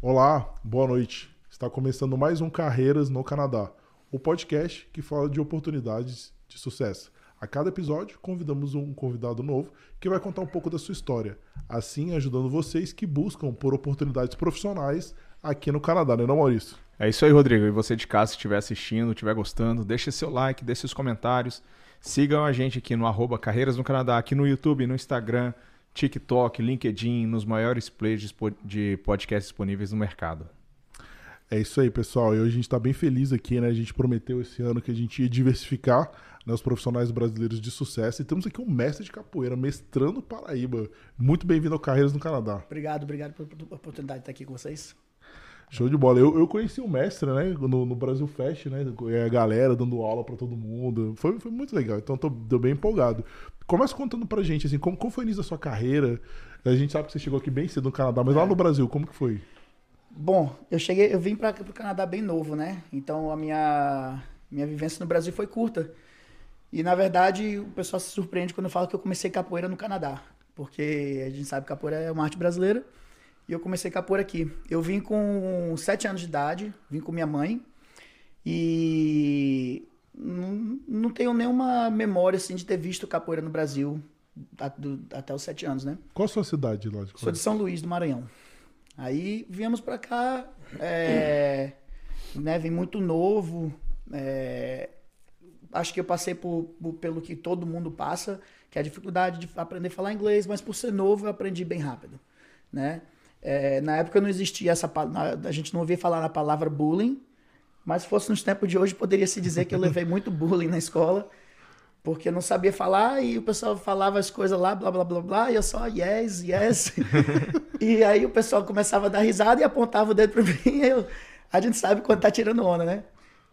Olá, boa noite. Está começando mais um Carreiras no Canadá, o podcast que fala de oportunidades de sucesso. A cada episódio, convidamos um convidado novo que vai contar um pouco da sua história, assim ajudando vocês que buscam por oportunidades profissionais aqui no Canadá, né, não, Maurício? É isso aí, Rodrigo. E você de casa, se estiver assistindo, estiver gostando, deixe seu like, deixe seus comentários. Sigam a gente aqui no arroba Carreiras no Canadá, aqui no YouTube, no Instagram, TikTok, LinkedIn, nos maiores players de podcast disponíveis no mercado. É isso aí, pessoal. E hoje a gente está bem feliz aqui, né? A gente prometeu esse ano que a gente ia diversificar né, os profissionais brasileiros de sucesso. E temos aqui um mestre de capoeira, mestrando Paraíba. Muito bem-vindo ao Carreiras no Canadá. Obrigado, obrigado pela oportunidade de estar aqui com vocês. Show de bola. Eu, eu conheci o mestre, né, no, no Brasil Fest, né, a galera dando aula para todo mundo. Foi, foi muito legal, então tô, tô bem empolgado. Começa contando pra gente, assim, como, como foi o início da sua carreira? A gente sabe que você chegou aqui bem cedo no Canadá, mas é. lá no Brasil, como que foi? Bom, eu cheguei, eu vim para o Canadá bem novo, né? Então a minha, minha vivência no Brasil foi curta. E na verdade o pessoal se surpreende quando eu falo que eu comecei capoeira no Canadá. Porque a gente sabe que capoeira é uma arte brasileira. E eu comecei capoeira aqui. Eu vim com sete anos de idade, vim com minha mãe. E não, não tenho nenhuma memória assim de ter visto capoeira no Brasil até os sete anos, né? Qual a sua cidade, lógico? Sou de São Luís, do Maranhão. Aí viemos para cá, é, né, vim muito novo. É, acho que eu passei por, por, pelo que todo mundo passa, que é a dificuldade de aprender a falar inglês, mas por ser novo eu aprendi bem rápido, né? É, na época não existia essa a gente não ouvia falar na palavra bullying, mas se fosse nos tempos de hoje poderia se dizer que eu levei muito bullying na escola, porque eu não sabia falar e o pessoal falava as coisas lá, blá blá blá blá, e eu só yes, yes. e aí o pessoal começava a dar risada e apontava o dedo para mim, eu, a gente sabe quando tá tirando onda, né?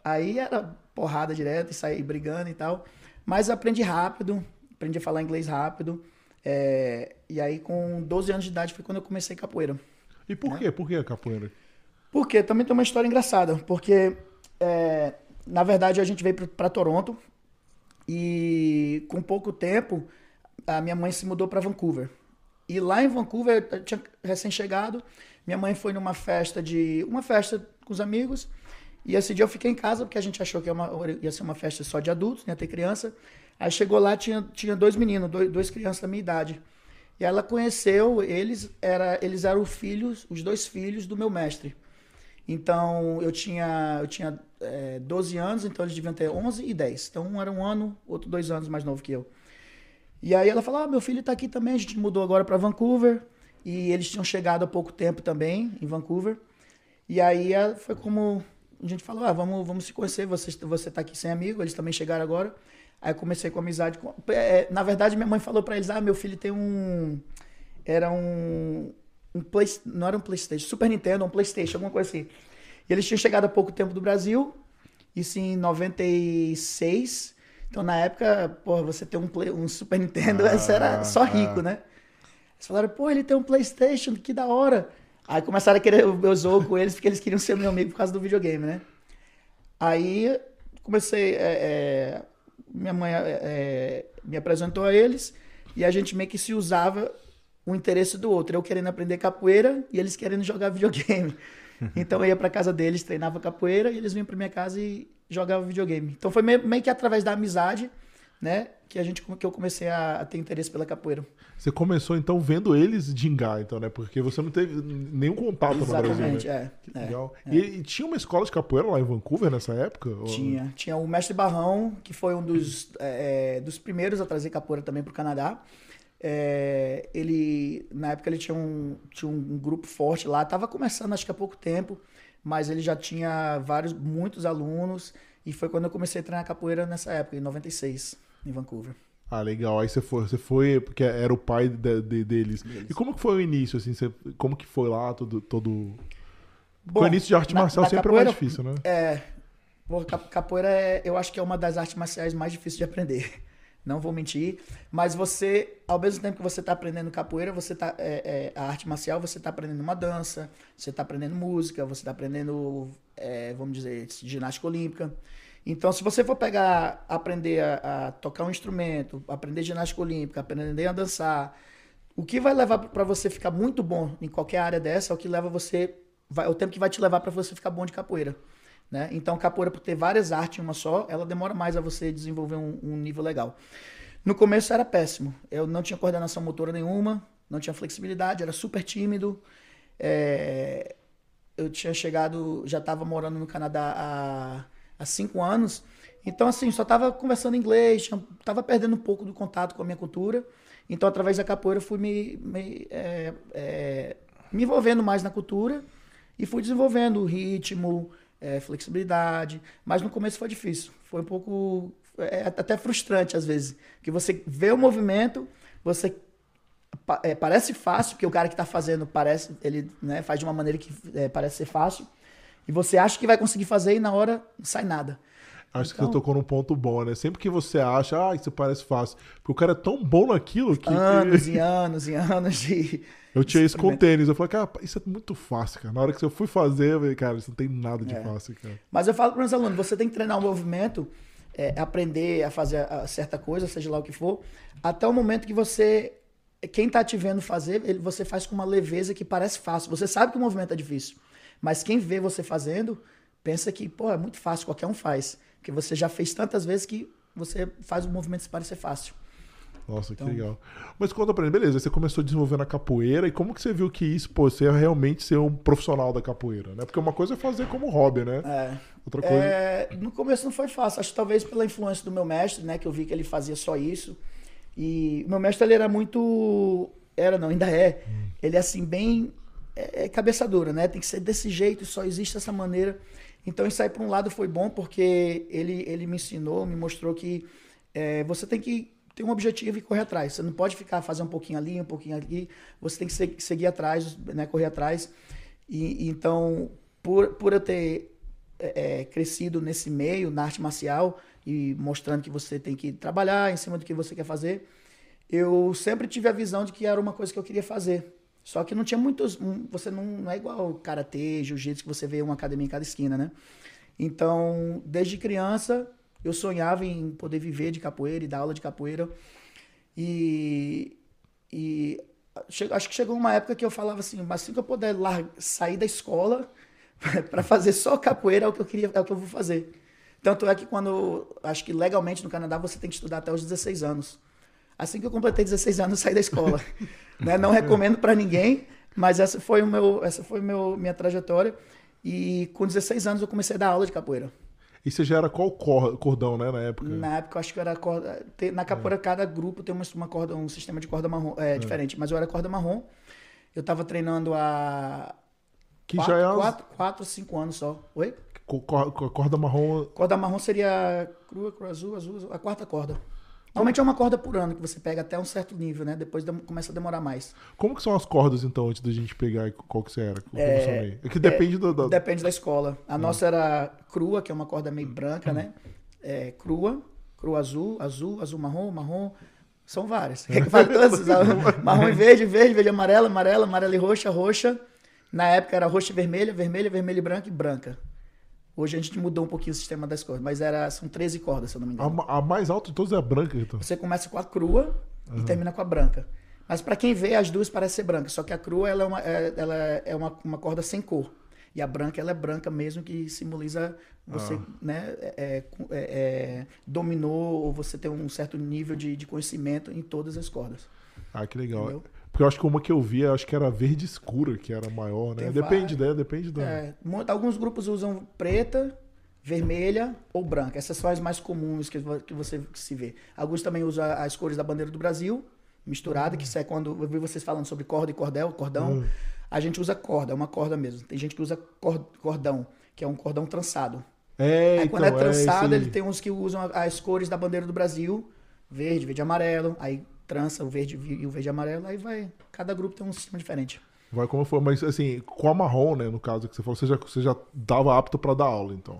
Aí era porrada direto e sair brigando e tal. Mas aprendi rápido, aprendi a falar inglês rápido. É, e aí, com 12 anos de idade, foi quando eu comecei capoeira. E por né? quê? Por que capoeira? Porque também tem uma história engraçada. Porque, é, na verdade, a gente veio para Toronto e, com pouco tempo, a minha mãe se mudou para Vancouver. E lá em Vancouver, eu tinha recém-chegado, minha mãe foi numa festa de. uma festa com os amigos. E esse dia eu fiquei em casa, porque a gente achou que ia, uma, ia ser uma festa só de adultos, ia ter criança. Aí chegou lá, tinha, tinha dois meninos, dois, dois crianças da minha idade. E ela conheceu, eles, era, eles eram filhos, os dois filhos do meu mestre. Então, eu tinha, eu tinha é, 12 anos, então eles deviam ter 11 e 10. Então, um era um ano, outro dois anos mais novo que eu. E aí ela falou, ah, meu filho está aqui também, a gente mudou agora para Vancouver. E eles tinham chegado há pouco tempo também, em Vancouver. E aí foi como a gente falou, ah, vamos, vamos se conhecer, você, você tá aqui sem amigo, eles também chegaram agora. Aí eu comecei com amizade. Com, é, na verdade, minha mãe falou para eles, ah, meu filho tem um... Era um... um play, não era um Playstation, Super Nintendo, um Playstation, alguma coisa assim. E eles tinham chegado há pouco tempo do Brasil, isso em 96. Então, na época, porra, você ter um, play, um Super Nintendo, ah, era só rico, ah. né? Eles falaram, pô, ele tem um Playstation, que da hora. Aí começaram a querer o meu jogo com eles, porque eles queriam ser meu amigo por causa do videogame, né? Aí comecei. É, é, minha mãe é, me apresentou a eles e a gente meio que se usava o interesse do outro. Eu querendo aprender capoeira e eles querendo jogar videogame. Então eu ia para casa deles, treinava capoeira e eles vinham para minha casa e jogavam videogame. Então foi meio, meio que através da amizade né? Que a gente que eu comecei a, a, ter interesse pela capoeira. Você começou então vendo eles gingar, então, né? Porque você não teve nenhum contato Exatamente, no Brasil. Né? é. legal. É. E, e, tinha uma escola de capoeira lá em Vancouver nessa época? Tinha. Ou... Tinha o mestre Barrão, que foi um dos, é, é dos primeiros a trazer capoeira também para o Canadá. É, ele, na época, ele tinha um, tinha um grupo forte lá. Tava começando, acho que há pouco tempo, mas ele já tinha vários, muitos alunos. E foi quando eu comecei a treinar capoeira nessa época, em 96 em Vancouver. Ah, legal. Aí você foi, você foi porque era o pai de, de, deles. E como que foi o início, assim? Você, como que foi lá, todo... todo... Bom, o início de arte marcial na sempre capoeira, é mais difícil, né? É. Capoeira, é, eu acho que é uma das artes marciais mais difíceis de aprender. Não vou mentir. Mas você, ao mesmo tempo que você está aprendendo capoeira, você tá, é, é, a arte marcial, você está aprendendo uma dança, você está aprendendo música, você está aprendendo, é, vamos dizer, ginástica olímpica. Então, se você for pegar, aprender a, a tocar um instrumento, aprender ginástica olímpica, aprender a dançar, o que vai levar para você ficar muito bom em qualquer área dessa é o que leva você vai, o tempo que vai te levar para você ficar bom de capoeira. Né? Então, capoeira, por ter várias artes em uma só, ela demora mais a você desenvolver um, um nível legal. No começo era péssimo. Eu não tinha coordenação motora nenhuma, não tinha flexibilidade, era super tímido. É, eu tinha chegado, já estava morando no Canadá há, há cinco anos. Então, assim, só estava conversando inglês, estava perdendo um pouco do contato com a minha cultura. Então, através da capoeira, fui me, me, é, é, me envolvendo mais na cultura e fui desenvolvendo o ritmo, é, flexibilidade. Mas no começo foi difícil. Foi um pouco. É, até frustrante às vezes. Que você vê o movimento, você. É, parece fácil, porque o cara que está fazendo parece, ele né, faz de uma maneira que é, parece ser fácil, e você acha que vai conseguir fazer e na hora não sai nada. Acho então, que você então tocou num ponto bom, né? Sempre que você acha, ah, isso parece fácil. Porque o cara é tão bom naquilo que. Anos e anos e anos de. Eu tinha isso com tênis. Eu falei, cara, isso é muito fácil, cara. Na hora que eu fui fazer, eu falei, cara, isso não tem nada de é. fácil, cara. Mas eu falo para meus alunos, você tem que treinar o movimento, é, aprender a fazer a certa coisa, seja lá o que for, até o momento que você. Quem tá te vendo fazer, ele, você faz com uma leveza que parece fácil. Você sabe que o movimento é difícil. Mas quem vê você fazendo, pensa que, pô, é muito fácil, qualquer um faz. Porque você já fez tantas vezes que você faz o movimento se parecer fácil. Nossa, então... que legal. Mas conta pra mim, beleza, você começou desenvolvendo a capoeira e como que você viu que isso, pô, você é realmente ser um profissional da capoeira, né? Porque uma coisa é fazer como hobby, né? É. Outra coisa... É, no começo não foi fácil, acho que talvez pela influência do meu mestre, né, que eu vi que ele fazia só isso. E o meu mestre, ele era muito... Era não, ainda é. Hum. Ele é assim, bem... É, é cabeça dura, né? Tem que ser desse jeito, só existe essa maneira. Então isso aí, por um lado, foi bom porque ele, ele me ensinou, me mostrou que é, você tem que ter um objetivo e correr atrás. Você não pode ficar fazer um pouquinho ali, um pouquinho aqui. Você tem que seguir atrás, né, correr atrás. E, então, por, por eu ter é, é, crescido nesse meio, na arte marcial, e mostrando que você tem que trabalhar em cima do que você quer fazer, eu sempre tive a visão de que era uma coisa que eu queria fazer. Só que não tinha muitos. Você não, não é igual karatê, jiu-jitsu, que você vê uma academia em cada esquina, né? Então, desde criança, eu sonhava em poder viver de capoeira e dar aula de capoeira. E, e acho que chegou uma época que eu falava assim, mas assim que eu puder lá, sair da escola para fazer só capoeira é o que eu queria, é o que eu vou fazer. Tanto é que quando, acho que legalmente no Canadá você tem que estudar até os 16 anos. Assim que eu completei 16 anos, eu saí da escola. né? Não recomendo para ninguém, mas essa foi o meu, essa foi meu, minha trajetória. E com 16 anos eu comecei a dar aula de capoeira. E você já era qual cordão, né, na época? Na época eu acho que eu era corda. Na capoeira, é. cada grupo tem uma, uma corda, um sistema de corda marrom é, é. diferente, mas eu era corda marrom. Eu tava treinando há. Que quatro, já é. Quatro, quatro, cinco anos só. Oi? Corda marrom. Corda marrom seria crua, crua azul, azul, a quarta corda. Normalmente é uma corda por ano que você pega até um certo nível, né? Depois começa a demorar mais. Como que são as cordas, então, antes da gente pegar qual que você era? É, é que depende é, do, do, Depende da escola. A hum. nossa era crua, que é uma corda meio branca, né? É, crua, crua azul, azul, azul marrom, marrom. São várias. marrom e verde, verde, verde e amarela, amarela, amarela e roxa, roxa. Na época era roxa e vermelha, vermelha, vermelha e branca e branca. Hoje a gente mudou um pouquinho o sistema das cordas, mas era, são 13 cordas, se eu não me engano. A, a mais alta de todas é a branca, então. Você começa com a crua uhum. e termina com a branca. Mas para quem vê, as duas parecem ser brancas, só que a crua ela é, uma, é, ela é uma, uma corda sem cor. E a branca ela é branca mesmo, que simboliza você ah. né, é, é, é, é, dominou ou você tem um certo nível de, de conhecimento em todas as cordas. Ah, que legal. Entendeu? Porque eu acho que uma que eu vi, acho que era verde escura, que era maior, né? Tem depende, né? Depende da. É, alguns grupos usam preta, vermelha ou branca. Essas são as mais comuns que, que você se vê. Alguns também usam as cores da bandeira do Brasil, misturada, que isso é quando eu vi vocês falando sobre corda e cordel, cordão. Uhum. A gente usa corda, é uma corda mesmo. Tem gente que usa cordão, que é um cordão trançado. É, aí quando é então, é trançado, é ele tem uns que usam as cores da bandeira do Brasil, verde, verde e amarelo. Aí trança o verde e o verde e amarelo, aí vai. Cada grupo tem um sistema diferente. Vai como for, mas assim, com a marrom, né, no caso que você falou, você já, você já dava apto para dar aula, então.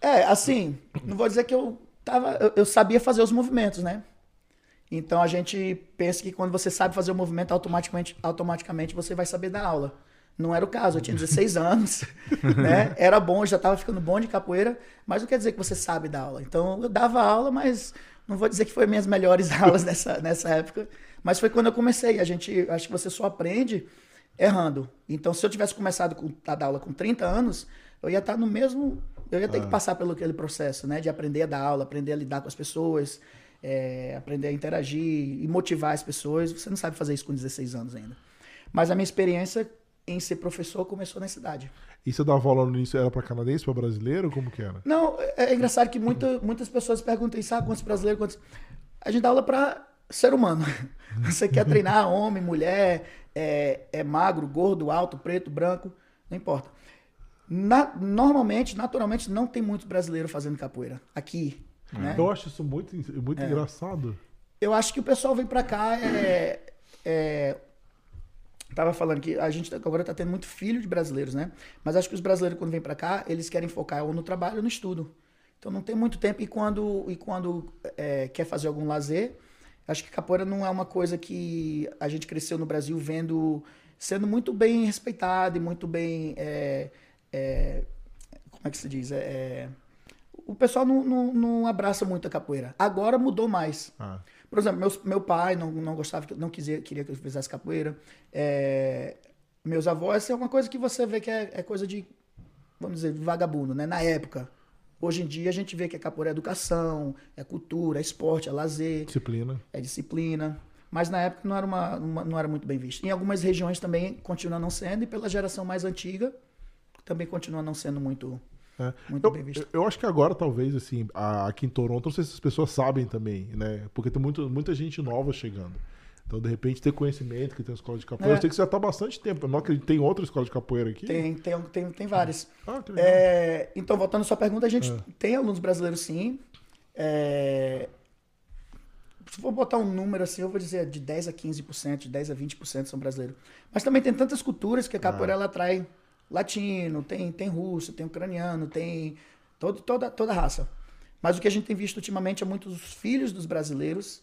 É, assim, não vou dizer que eu tava. Eu, eu, sabia fazer os movimentos, né? Então a gente pensa que quando você sabe fazer o movimento, automaticamente, automaticamente você vai saber dar aula. Não era o caso, eu tinha 16 anos, né? Era bom, já estava ficando bom de capoeira, mas não quer dizer que você sabe dar aula. Então eu dava aula, mas não vou dizer que foi minhas melhores aulas nessa, nessa época, mas foi quando eu comecei. A gente, acho que você só aprende errando. Então, se eu tivesse começado com, a dar aula com 30 anos, eu ia estar no mesmo. Eu ia ter que passar pelo aquele processo, né? De aprender a dar aula, aprender a lidar com as pessoas, é, aprender a interagir e motivar as pessoas. Você não sabe fazer isso com 16 anos ainda. Mas a minha experiência em ser professor começou na cidade. E você dava aula no início, era para canadense, para brasileiro? Como que era? Não, é, é engraçado que muita, muitas pessoas perguntam isso, ah, quantos brasileiros, quantos... A gente dá aula para ser humano. Você quer treinar homem, mulher, é, é magro, gordo, alto, preto, branco, não importa. Na, normalmente, naturalmente, não tem muitos brasileiros fazendo capoeira aqui. É. Né? Eu acho isso muito, muito É. engraçado. Eu acho que o pessoal vem pra cá. É, é, tava falando que a gente agora tá tendo muito filho de brasileiros, né? Mas acho que os brasileiros, quando vêm pra cá, eles querem focar ou no trabalho ou no estudo. Então não tem muito tempo. E quando, e quando é, quer fazer algum lazer, acho que capoeira não é uma coisa que a gente cresceu no Brasil vendo sendo muito bem respeitado e muito bem. é, é, como é que se diz? É, é, o pessoal não, não, não abraça muito a capoeira. Agora mudou mais. Ah, Por exemplo, meus, meu pai não, não gostava, não quisia, queria que eu fizesse capoeira. É, meus avós, é uma coisa que você vê que é, é coisa de, vamos dizer, vagabundo, né? Na época. Hoje em dia a gente vê que a capoeira é educação, é cultura, é esporte, é lazer, disciplina. é disciplina. Mas na época não era, uma, uma- não era muito bem visto. Em algumas regiões também continua não sendo, e pela geração mais antiga também continua não sendo muito, É. muito Eu, bem visto. eu- acho que agora, talvez, assim, aqui em Toronto, não sei se as pessoas sabem também, né? Porque tem muito, muita gente nova chegando. Então, de repente, ter conhecimento que tem escola de capoeira. É. Eu sei que você já tá há bastante tempo. Eu não acredito. Tem outra escola de capoeira aqui? Tem, tem, tem, tem várias. Ah, que legal. É, então, voltando à sua pergunta, a gente É. tem alunos brasileiros sim. É, se for botar um número assim, eu vou dizer de 10 a 15%, de 10 a 20% são brasileiros. Mas também tem tantas culturas que a capoeira ela atrai latino, tem, tem russo, tem ucraniano, tem todo, toda, toda raça. Mas o que a gente tem visto ultimamente é muitos filhos dos brasileiros,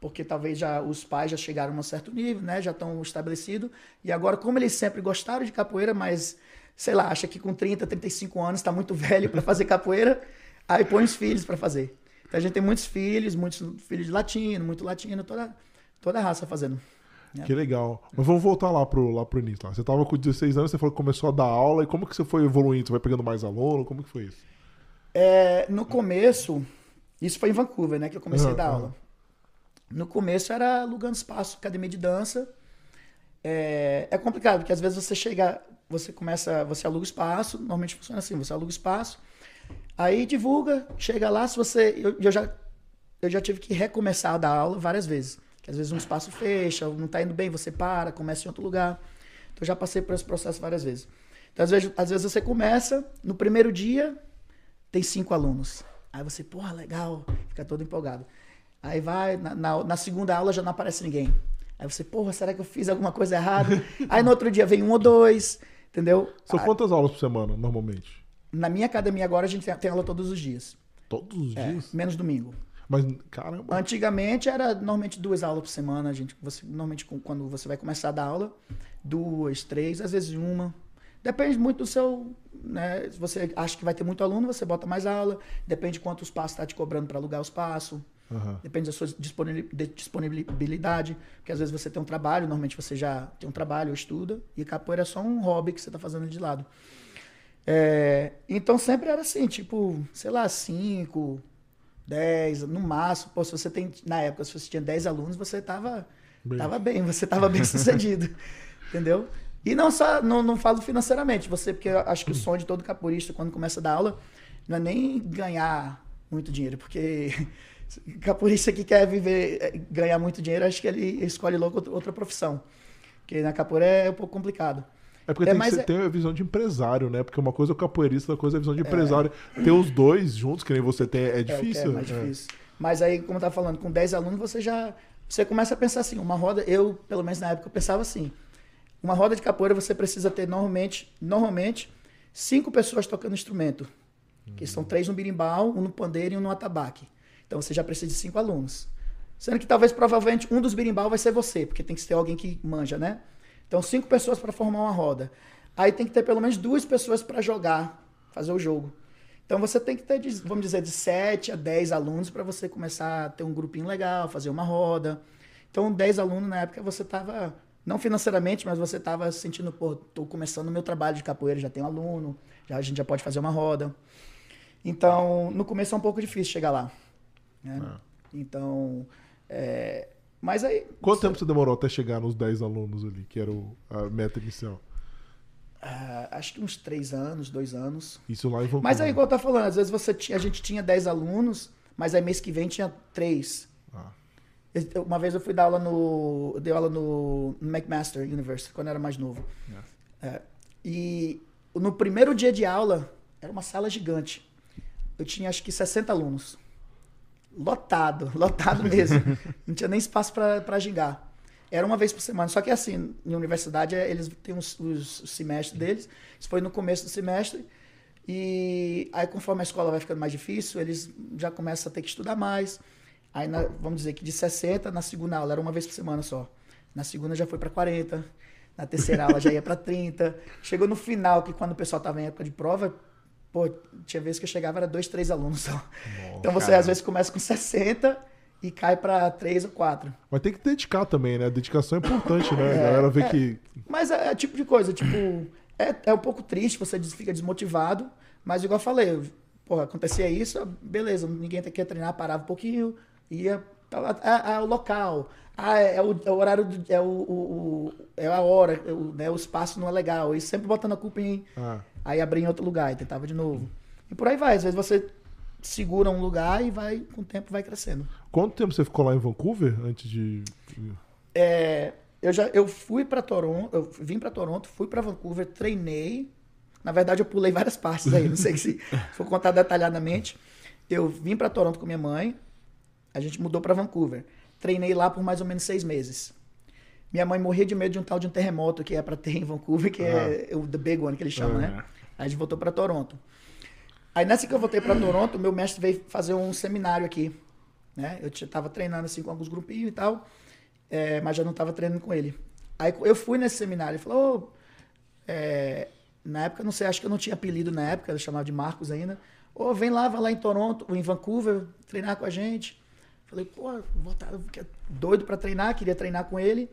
porque talvez já os pais já chegaram a um certo nível, né? Já estão estabelecidos. E agora, como eles sempre gostaram de capoeira, mas, sei lá, acha que com 30, 35 anos está muito velho para fazer capoeira, aí põe os filhos para fazer. Então a gente tem muitos filhos, muitos filhos de latino, muito latino, toda, toda a raça fazendo. Que legal. Mas vamos voltar lá pro, lá pro início. Lá. Você tava com 16 anos, você falou que começou a dar aula. E como que você foi evoluindo? Você vai pegando mais aluno? Como que foi isso? É, no começo, isso foi em Vancouver, né, que eu comecei a dar Aham, aula. No começo era alugando espaço, academia de dança. É, é complicado, porque às vezes você chega, você começa, você aluga espaço, normalmente funciona assim, você aluga espaço, aí divulga, chega lá, se você, eu, eu já, eu já tive que recomeçar a dar aula várias vezes, às vezes um espaço fecha, não tá indo bem, você para, começa em outro lugar. Então eu já passei por esse processo várias vezes. Então às vezes, às vezes você começa, no primeiro dia tem cinco alunos. Aí você, porra, legal, fica todo empolgado. Aí vai, na, na, na segunda aula já não aparece ninguém. Aí você, porra, será que eu fiz alguma coisa errada? Aí no outro dia vem um ou dois, entendeu? São Ah, quantas aulas por semana, normalmente? Na minha academia agora a gente tem, tem aula todos os dias. Todos os É, dias? menos domingo. Mas, caramba. Antigamente era normalmente duas aulas por semana. Gente, você, normalmente quando você vai começar a dar aula, duas, três, às vezes uma. Depende muito do seu. Né, se você acha que vai ter muito aluno, você bota mais aula. Depende de quanto o espaço está te cobrando para alugar o espaço. Aham. Depende da sua disponibili- de- disponibilidade. Porque às vezes você tem um trabalho, normalmente você já tem um trabalho ou estuda. E capoeira é só um hobby que você está fazendo de lado. É, então sempre era assim, tipo, sei lá, cinco, 10, no máximo. Pô, se você tem, na época, se você tinha 10 alunos, você tava Bem. tava bem, você tava bem sucedido. entendeu? E não só, não, não falo financeiramente, você, porque eu acho que o sonho de todo capoeirista, quando começa a dar aula, não é nem ganhar muito dinheiro, porque capoeirista que quer viver, eh, ganhar muito dinheiro, acho que ele escolhe logo outra, outra profissão. Porque na capoeira é um pouco complicado. É porque É, tem que ser, é- ter a visão de empresário, né? Porque uma coisa é o capoeirista, outra coisa é a visão de empresário. Ter os dois juntos, que nem você tem, é É que difícil. É mais é. difícil. Mas aí, como eu tava falando, com 10 alunos, você já. Você começa a pensar assim, uma roda, eu, pelo menos na época, eu pensava assim. Uma roda de capoeira você precisa ter normalmente, normalmente, cinco pessoas tocando instrumento. Que são três no birimbau, um no pandeiro e um no atabaque. Então você já precisa de cinco alunos. Sendo que talvez, provavelmente, um dos birimbau vai ser você, porque tem que ter alguém que manja, né? Então, cinco pessoas para formar uma roda. Aí tem que ter pelo menos duas pessoas para jogar, fazer o jogo. Então você tem que ter, vamos dizer, de 7 a 10 alunos para você começar a ter um grupinho legal, fazer uma roda. Então, 10 alunos na época você estava Não financeiramente, mas você tava sentindo, pô, tô começando o meu trabalho de capoeira, já tenho aluno, já, a gente já pode fazer uma roda. Então, no começo é um pouco difícil chegar lá. Né? Então, é, mas aí... Quanto tempo você demorou até chegar nos 10 alunos ali, que era o- a meta inicial? ah, acho que uns três anos, dois anos. Isso lá em Vancouver. Mas aí, igual eu tava falando, às vezes você tinha, a gente tinha 10 alunos, mas aí mês que vem tinha três. Ah. Eu- Uma vez eu fui dar aula no. Eu dei aula no McMaster University, quando eu era mais novo. É, e no primeiro dia de aula, era uma sala gigante. Eu tinha acho que 60 alunos. Lotado, lotado mesmo. Não tinha nem espaço para gingar. Era uma vez por semana. Só que assim, em universidade, é, eles têm os, os, os semestres deles. Isso foi no começo do semestre. E aí, conforme a escola vai ficando mais difícil, eles já começam a ter que estudar mais. Aí, na- vamos dizer que de 60, na segunda aula, era uma vez por semana só. Na segunda já foi para 40. Na terceira aula já ia para 30. Chegou no final, que quando o pessoal estava em época de prova, pô, tinha vezes que eu chegava, era dois, três alunos só. então você às vezes começa com 60 e cai para três ou quatro. Mas tem que dedicar também, né? A dedicação é importante, né? A galera vê é. que. Mas é, é tipo de coisa, tipo, é, é um pouco triste, você fica desmotivado, mas igual eu falei, porra, acontecia isso, beleza, ninguém quer treinar, parava um pouquinho, ia. Ah, ah, o local, ah, é o, é o horário, do- é, o, o- o- é a hora, é o, né, o espaço não é legal, e sempre botando a culpa em. Ah, Aí abria em outro lugar e tentava de novo. E por aí vai, às vezes você segura um lugar e vai, com o tempo vai crescendo. quanto tempo você ficou lá em Vancouver antes de. É, eu já eu fui para Toronto, eu vim para Toronto, fui para Vancouver, treinei. Na verdade, eu pulei várias partes aí, não sei se for contar detalhadamente. Eu vim para Toronto com minha mãe, a gente mudou para Vancouver. Treinei lá por mais ou menos seis meses. Minha mãe morria de medo de um tal de um terremoto que é para ter em Vancouver, que é o The Big One que eles chamam, né? Aí a gente voltou para Toronto. Aí nessa que eu voltei para Toronto, meu mestre veio fazer um seminário aqui, né? Eu estava treinando assim com alguns grupinhos e tal, é, mas já não estava treinando com ele. Aí eu fui nesse seminário, ele falou, "Ô, é, na época, não sei, acho que eu não tinha apelido na época, eu chamava de Marcos ainda. Ô, vem lá, vai lá em Toronto, em Vancouver, treinar com a gente. Falei, pô, vou estar doido para treinar, queria treinar com ele.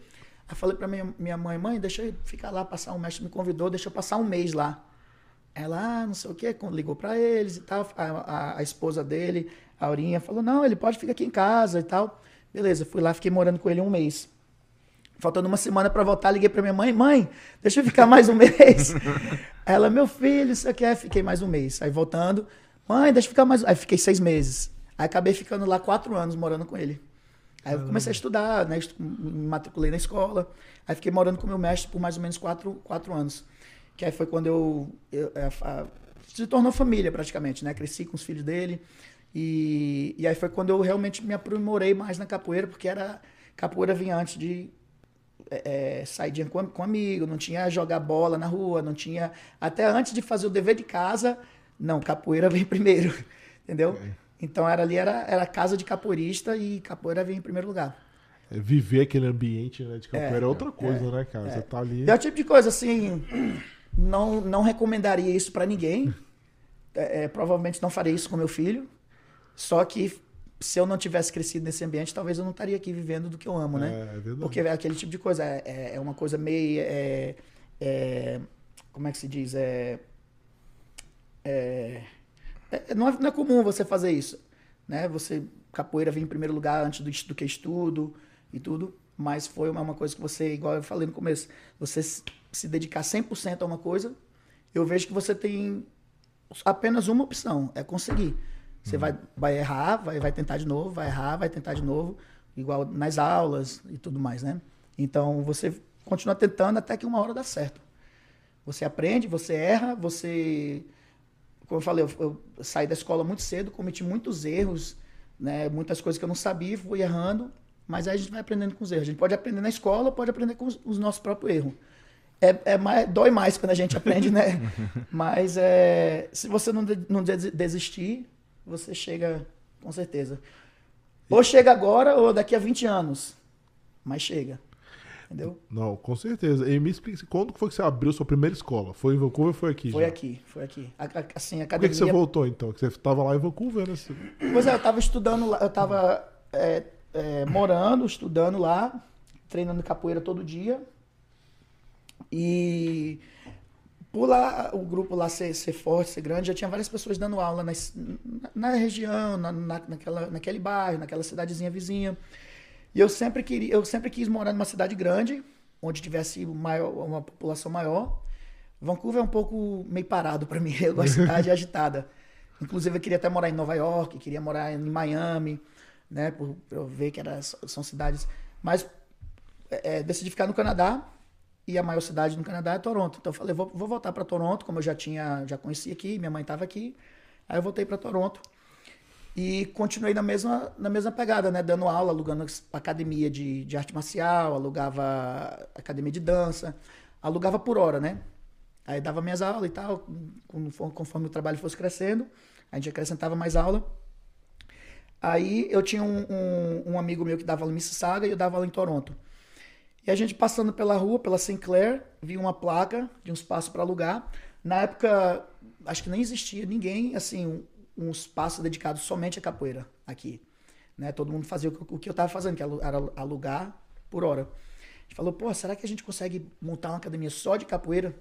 Aí falei para minha, minha mãe, mãe, deixa eu ficar lá, passar um mestre me convidou, deixa eu passar um mês lá. Ela, ah, não sei o quê, ligou para eles e tal. A, a- a esposa dele, a Aurinha, falou: não, ele pode ficar aqui em casa e tal. Beleza, fui lá, fiquei morando com ele um mês. Faltando uma semana para voltar, liguei para minha mãe: mãe, deixa eu ficar mais um mês. Ela, meu filho, você quer? Fiquei mais um mês. Aí voltando, mãe, deixa eu ficar mais. Aí fiquei seis meses. Aí acabei ficando lá quatro anos morando com ele. Aí eu comecei a estudar, né? Me matriculei na escola. Aí fiquei morando com meu mestre por mais ou menos quatro, quatro anos. Que aí foi quando eu, eu- é, a- se tornou família praticamente, né? Cresci com os filhos dele. E, e aí foi quando eu realmente me aprimorei mais na capoeira, porque era capoeira vinha antes de é, é, saidinha com, com amigo, não tinha jogar bola na rua, não tinha. Até antes de fazer o dever de casa, não, capoeira vem primeiro. Entendeu? Então era ali, era, era casa de capoeirista e capoeira vem em primeiro lugar. é, viver aquele ambiente né, de capoeira é, outra coisa, né, cara? Você tá ali. É o tipo de coisa, assim, não, não recomendaria isso pra ninguém. É, é, provavelmente não farei isso com meu filho. Só que se eu não tivesse crescido nesse ambiente, talvez eu não estaria aqui vivendo do que eu amo, né? É, é verdade. Porque é aquele tipo de coisa, é, é- é uma coisa meio. é- é- como é que se diz? É, é- é- não, é, não é comum você fazer isso. Né? Você, capoeira vem em primeiro lugar antes do, do que estudo e tudo. Mas foi uma, uma coisa que você, igual eu falei no começo, você se dedicar 100% a uma coisa, eu vejo que você tem apenas uma opção, é conseguir. Você vai, vai errar, vai, vai tentar de novo, vai errar, vai tentar de novo, igual nas aulas e tudo mais, né? Então você continua tentando até que uma hora dá certo. Você aprende, você erra, você. Como eu falei, eu, eu saí da escola muito cedo, cometi muitos erros, né? muitas coisas que eu não sabia, fui errando, mas aí a gente vai aprendendo com os erros. A gente pode aprender na escola, pode aprender com os, os nossos próprios erros. É, é mais, dói mais quando a gente aprende, né? Mas é, se você não, de- não des- desistir, você chega com certeza. Ou chega agora ou daqui a 20 anos. Mas chega. Entendeu? Não, com certeza. E me explica, quando foi que você abriu sua primeira escola? Foi em Vancouver ou foi aqui? Foi já? aqui, foi aqui. A- a- Assim, a Por que, que você academia. voltou então? Que você estava lá em Vancouver, né? Pois é, eu tava estudando lá, eu tava é, é, morando, estudando lá, treinando capoeira todo dia. E por lá, o grupo lá ser, ser forte, ser grande, já tinha várias pessoas dando aula nas, na, na região, na, na, naquela, naquele bairro, naquela cidadezinha vizinha. E eu sempre queria, eu sempre quis morar numa cidade grande, onde tivesse maior, uma população maior. Vancouver é um pouco meio parado para mim, é uma cidade agitada. Inclusive eu queria até morar em Nova York, queria morar em Miami, né, por, por eu ver que era, são cidades, mas é, decidi ficar no Canadá e a maior cidade no Canadá é Toronto. Então eu falei, vou, vou voltar para Toronto, como eu já tinha, já conhecia aqui, minha mãe estava aqui. Aí eu voltei para Toronto e continuei na mesma, na mesma pegada, né? Dando aula, alugando academia de, de arte marcial, alugava academia de dança, alugava por hora, né? Aí dava minhas aulas e tal, conforme o trabalho fosse crescendo, a gente acrescentava mais aula. Aí eu tinha um, um, um amigo meu que dava aula em Mississauga e eu dava aula em Toronto. E a gente passando pela rua, pela Sinclair, viu uma placa de um espaço para alugar. Na época, acho que nem existia ninguém, assim, um, espaço dedicado somente a capoeira aqui. Né? Todo mundo fazia o que eu estava fazendo, que era alugar por hora. A gente falou, pô, será que a gente consegue montar uma academia só de capoeira?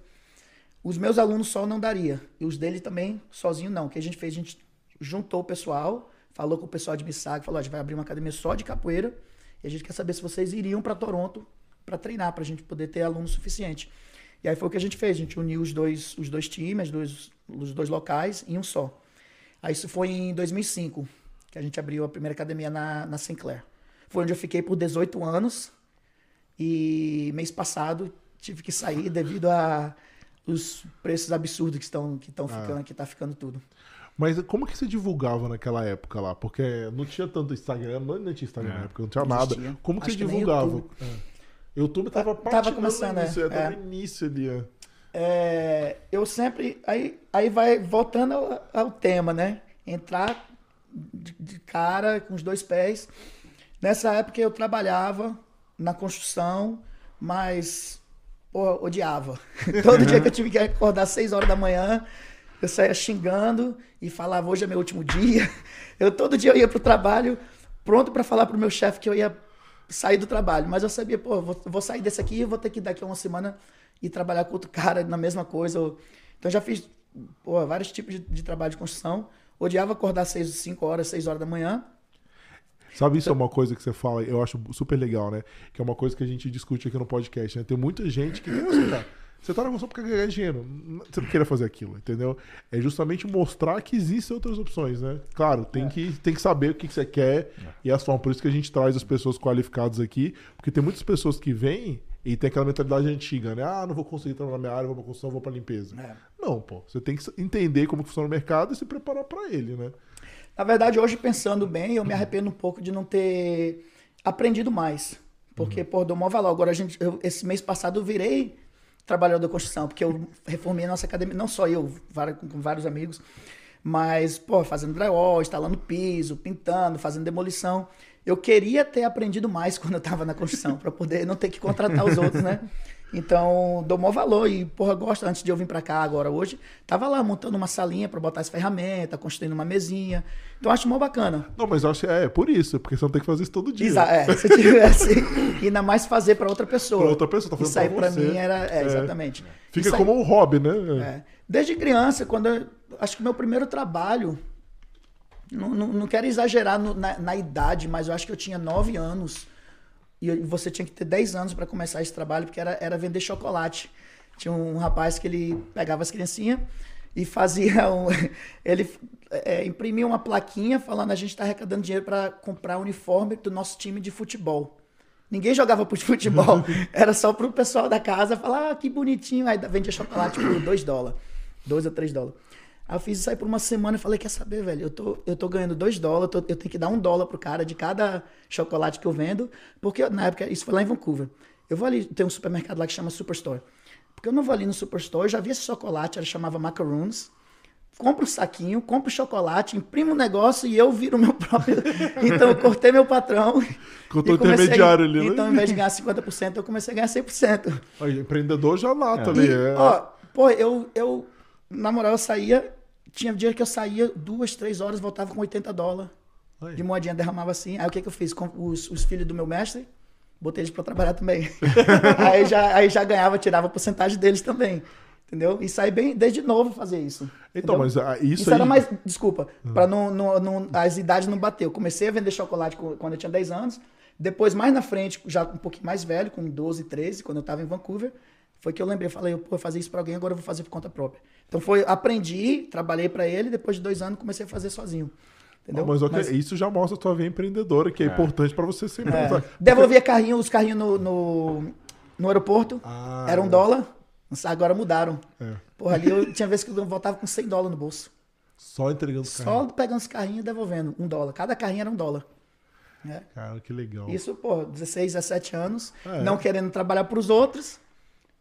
Os meus alunos só não daria. E os dele também, sozinho não. O que a gente fez, a gente juntou o pessoal, falou com o pessoal de Missag, falou, a gente vai abrir uma academia só de capoeira. E a gente quer saber se vocês iriam para Toronto para treinar, para a gente poder ter aluno suficiente. E aí foi o que a gente fez, a gente uniu os dois, os dois times, os dois, os dois locais em um só. Aí isso foi em 2005, que a gente abriu a primeira academia na, na Sinclair. Foi onde eu fiquei por 18 anos e mês passado tive que sair devido a os preços absurdos que estão que estão ah. ficando, que tá ficando tudo. Mas como que você divulgava naquela época lá? Porque não tinha tanto Instagram, não, tinha Instagram é. na época, não tinha nada. Como que Acho você que divulgava? YouTube tava, tava começando, início, é. Tava no início ali, é. eu sempre. Aí, aí vai voltando ao, ao tema, né? Entrar de, de, cara com os dois pés. Nessa época eu trabalhava na construção, mas pô, odiava. Todo dia que eu tive que acordar às 6 horas da manhã, eu saía xingando e falava: hoje é meu último dia. Eu todo dia eu ia pro trabalho pronto para falar pro meu chefe que eu ia sair do trabalho. Mas eu sabia, pô, vou, vou sair desse aqui e vou ter que daqui a uma semana ir trabalhar com outro cara na mesma coisa. Então já fiz pô, vários tipos de, de, trabalho de construção. Odiava acordar 6, 5 horas, 6 horas da manhã. Sabe, isso é uma coisa que você fala, eu acho super legal, né? Que é uma coisa que a gente discute aqui no podcast, né? Tem muita gente que. Você tá na função porque quer ganhar dinheiro. Você não queira fazer aquilo, entendeu? É justamente mostrar que existem outras opções, né? Claro, tem, é. que, tem que saber o que, que você quer é. e as formas. Por isso que a gente traz as pessoas qualificadas aqui, porque tem muitas pessoas que vêm e tem aquela mentalidade antiga, né? Ah, não vou conseguir entrar na minha área, vou pra construção, vou pra limpeza. É. Não, pô. Você tem que entender como funciona o mercado e se preparar para ele, né? Na verdade, hoje, pensando bem, eu me arrependo um pouco de não ter aprendido mais. Porque, uhum. pô, dou maior valor. Agora, a gente, eu, esse mês passado, eu virei trabalhador da construção, porque eu reformei a nossa academia, não só eu, com vários amigos, mas, pô, fazendo drywall, instalando piso, pintando, fazendo demolição. Eu queria ter aprendido mais quando eu estava na construção, para poder não ter que contratar os outros, né? Então, dou maior valor e, porra, gosto. Antes de eu vir para cá agora hoje, tava lá montando uma salinha para botar as ferramentas, construindo uma mesinha. Então, acho mó bacana. Não, mas eu acho que é, é por isso, porque você não tem que fazer isso todo dia. Exato, é. Se tivesse, ainda mais fazer para outra pessoa. Para outra pessoa, tá fazendo Isso aí para mim era, é, é. exatamente. Fica como um hobby, né? É. Desde criança, quando eu, acho que meu primeiro trabalho, não, não, não quero exagerar no, na, na idade, mas eu acho que eu tinha nove anos e você tinha que ter 10 anos para começar esse trabalho, porque era, era vender chocolate. Tinha um rapaz que ele pegava as criancinhas e fazia um, ele é, imprimia uma plaquinha falando a gente está arrecadando dinheiro para comprar o uniforme do nosso time de futebol. Ninguém jogava por futebol, era só para o pessoal da casa falar ah, que bonitinho, aí vendia chocolate por 2 dólares, 2 ou 3 dólares. Aí eu fiz isso aí por uma semana e falei, quer saber, velho? Eu tô, eu tô ganhando dois dólares, eu, eu tenho que dar um dólar pro cara de cada chocolate que eu vendo, porque na época, isso foi lá em Vancouver. Eu vou ali, tem um supermercado lá que chama Superstore. Porque eu não vou ali no Superstore, eu já vi esse chocolate, ele chamava Macaroons. Compro um saquinho, compro chocolate, imprimo um negócio e eu viro o meu próprio. então eu cortei meu patrão. Cortou o intermediário ali, né? Então, ao invés de ganhar 50%, eu comecei a ganhar 100%. Aí, empreendedor já mata é. ali. É. Ó, pô, eu, eu na moral, eu saía. Tinha dia que eu saía duas, três horas, voltava com 80 dólares de moedinha, derramava assim. Aí o que, que eu fiz? Com os, os filhos do meu mestre, Botei eles para trabalhar também. aí, já, aí já ganhava, tirava a porcentagem deles também. Entendeu? E saí bem desde novo fazer isso. Então, entendeu? mas ah, isso, Isso aí... era mais. Desculpa, para não, não, não- as idades não bater. Eu comecei a vender chocolate quando eu tinha 10 anos. Depois, mais na frente, já um pouquinho mais velho, com 12, 13, quando eu estava em Vancouver, foi que eu lembrei. Falei, pô, eu fazer isso para alguém, agora eu vou fazer por conta própria. Então, foi, aprendi, trabalhei para ele, depois de dois anos comecei a fazer sozinho. Entendeu? Ah, mas, ok, Mas- isso já mostra a tua veia empreendedora, que é, importante para você ser é, empreendedor. devolvia carrinho, os carrinhos no, no, no aeroporto. Ah, era um dólar. Agora mudaram. É. Porra, ali eu tinha vezes que eu voltava com 100 dólares no bolso. Só entregando Só carro. pegando os carrinhos e devolvendo. Um dólar. Cada carrinho era um dólar. né? Cara, que legal. Isso, pô, 16, 17 anos, É. não querendo trabalhar para os outros,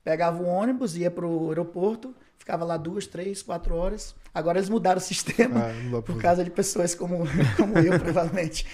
pegava o ônibus, ia para o aeroporto, ficava lá duas, três, quatro horas. Agora eles mudaram o sistema Ah, pra por causa de pessoas como, como eu, provavelmente.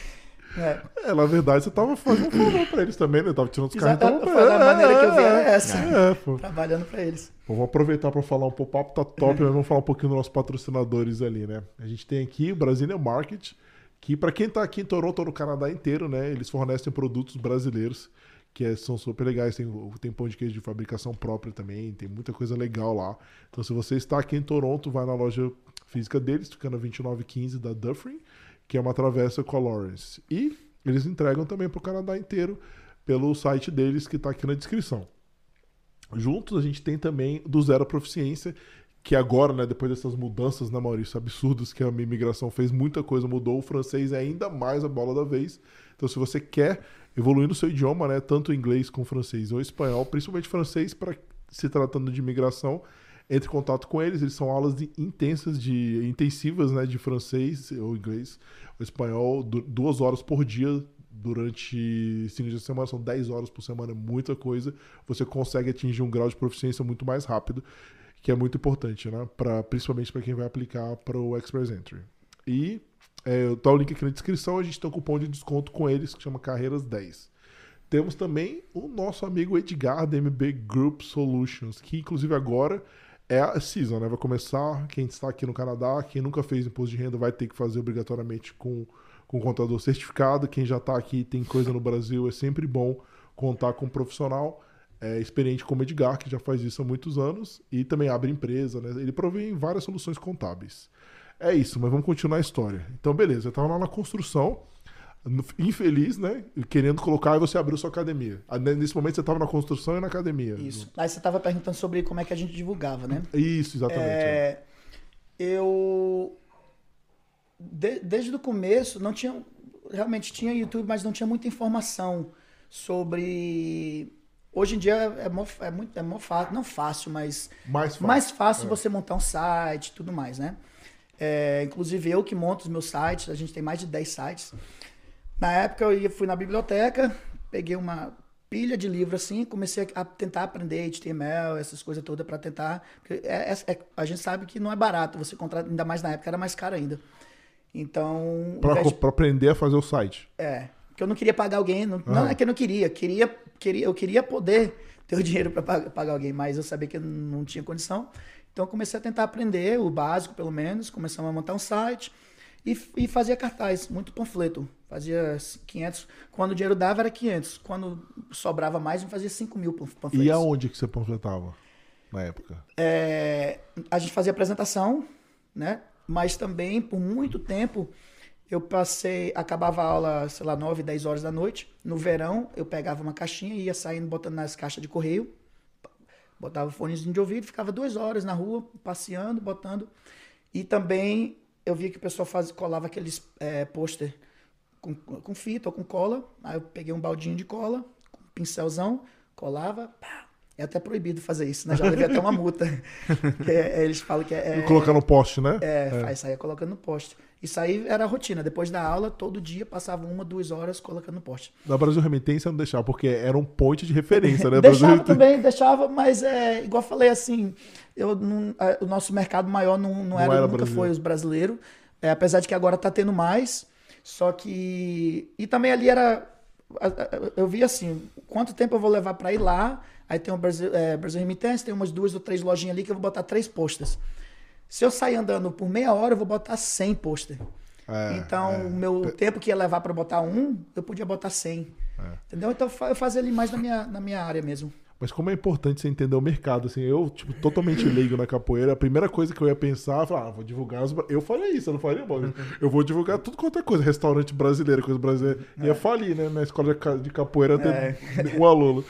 É. É, na verdade, você tava fazendo um favor pra eles também, né? Tava tirando os carros. Então, foi da é, maneira que eu vi, é, era essa. É, pô. Trabalhando para eles. Bom, Vamos aproveitar para falar um pouco, o papo tá top, mas vamos falar um pouquinho dos nossos patrocinadores ali, né? A gente tem aqui o Brasília Market, que para quem tá aqui em Toronto ou no Canadá inteiro, né? Eles fornecem produtos brasileiros, que é- são super legais. Tem, tem pão de queijo de fabricação própria também, tem muita coisa legal lá. Então, se você está aqui em Toronto, vai na loja física deles, fica na 2915 da Dufferin, que é uma travessa com a Lawrence. E eles entregam também para o Canadá inteiro pelo site deles, que está aqui na descrição. Juntos a gente tem também do Zero Proficiência, que agora, né, depois dessas mudanças, né, Maurício, absurdas que a imigração fez, muita coisa mudou, o francês é ainda mais a bola da vez. Então, se você quer evoluir no seu idioma, né, tanto inglês como francês ou espanhol, principalmente francês, para se tratando de imigração, entre em contato com eles. Eles são aulas de- intensas, de intensivas, né, de francês ou inglês ou espanhol, du- duas horas por dia durante cinco dias de semana, são 10 horas por semana, é muita coisa. Você consegue atingir um grau de proficiência muito mais rápido, que é muito importante, né? Pra, principalmente para quem vai aplicar para o Express Entry. E é, tá o link aqui na descrição, a gente tem um cupom de desconto com eles que chama Carreiras 10. Temos também o nosso amigo Edgar da MB Group Solutions, que inclusive agora é a season, né? Vai começar, quem está aqui no Canadá, quem nunca fez imposto de renda vai ter que fazer obrigatoriamente com, com o contador certificado. Quem já está aqui tem coisa no Brasil, é sempre bom contar com um profissional é, experiente como Edgar, que já faz isso há muitos anos, e também abre empresa, né? Ele provém várias soluções contábeis. É isso, mas vamos continuar a história. Então, beleza, eu estava lá na construção, infeliz, né? Querendo colocar, e você abriu sua academia. Ah, ne- Nesse momento você estava na construção e na academia. Isso. Aí você estava perguntando sobre como é que a gente divulgava, né? Isso, exatamente. é. É, eu de- desde o começo não tinha realmente tinha YouTube, mas não tinha muita informação sobre hoje em dia é, mó- é muito é mó fácil, não fácil, mas Mais fácil. mais fácil É. você montar um site e tudo mais, né? É, inclusive eu que monto os meus sites, a gente tem mais de 10 sites. Na época eu fui na biblioteca, peguei uma pilha de livro assim, comecei a tentar aprender HTML, essas coisas todas para tentar. é- é- é- a gente sabe que não é barato você contratar, ainda mais na época era mais caro ainda. Então, invés de- aprender a fazer o site. é, porque eu não queria pagar alguém, não, não Ah. é que eu não queria, queria, queria eu queria poder ter o dinheiro para pagar, pagar alguém, mas eu sabia que eu não tinha condição. Então eu comecei a tentar aprender o básico, pelo menos, começamos a montar um site e, e fazia cartaz, muito panfleto. Fazia 500, quando o dinheiro dava era 500, quando sobrava mais eu fazia 5 mil panf- panfletos. E aonde que você panfletava na época? É, a gente fazia apresentação, né? Mas também, por muito tempo, eu passei, acabava a aula, sei lá, 9, 10 horas da noite. No verão, eu pegava uma caixinha e ia saindo, botando nas caixas de correio. Botava fonezinho de ouvido, ficava duas horas na rua, passeando, botando. E também eu via que o pessoal faz, colava aqueles é, pôster com, com fita ou com cola. Aí eu peguei um baldinho de cola, com um pincelzão, colava, pá. É até proibido fazer isso, né? Já levei até uma multa. Que é- eles falam que é. E colocar no poste, né? É, aí saía colocando no poste. Isso aí era a rotina. Depois da aula, todo dia passava uma, duas horas colocando no poste. Na Brasil Remitência não deixava, porque era um point de referência, né? deixava Brasil... também, deixava, mas é, igual eu falei assim, eu não- a- o nosso mercado maior não, não, era, era nunca brasileiro. foi os brasileiros. É, apesar de que agora tá tendo mais. Só que. E também ali era. Eu vi assim, quanto tempo eu vou levar para ir lá? Aí tem o Brasil, é, Brasil Remitência, tem umas duas ou três lojinhas ali que eu vou botar três posters. Se eu sair andando por meia hora, eu vou botar 100 posters. É, então, é. o meu tempo que ia levar pra botar um, eu podia botar 100. Entendeu? Então, eu fazia ele mais na minha, na minha área mesmo. Mas como é importante você entender o mercado, assim, eu, tipo, totalmente leigo na capoeira, a primeira coisa que eu ia pensar, falar, ah, vou divulgar os... Eu faria isso, eu não faria. Eu vou divulgar tudo quanto é coisa, restaurante brasileiro, coisa brasileira. Ia falir, né, na escola de ca- de capoeira É. ter um aluno.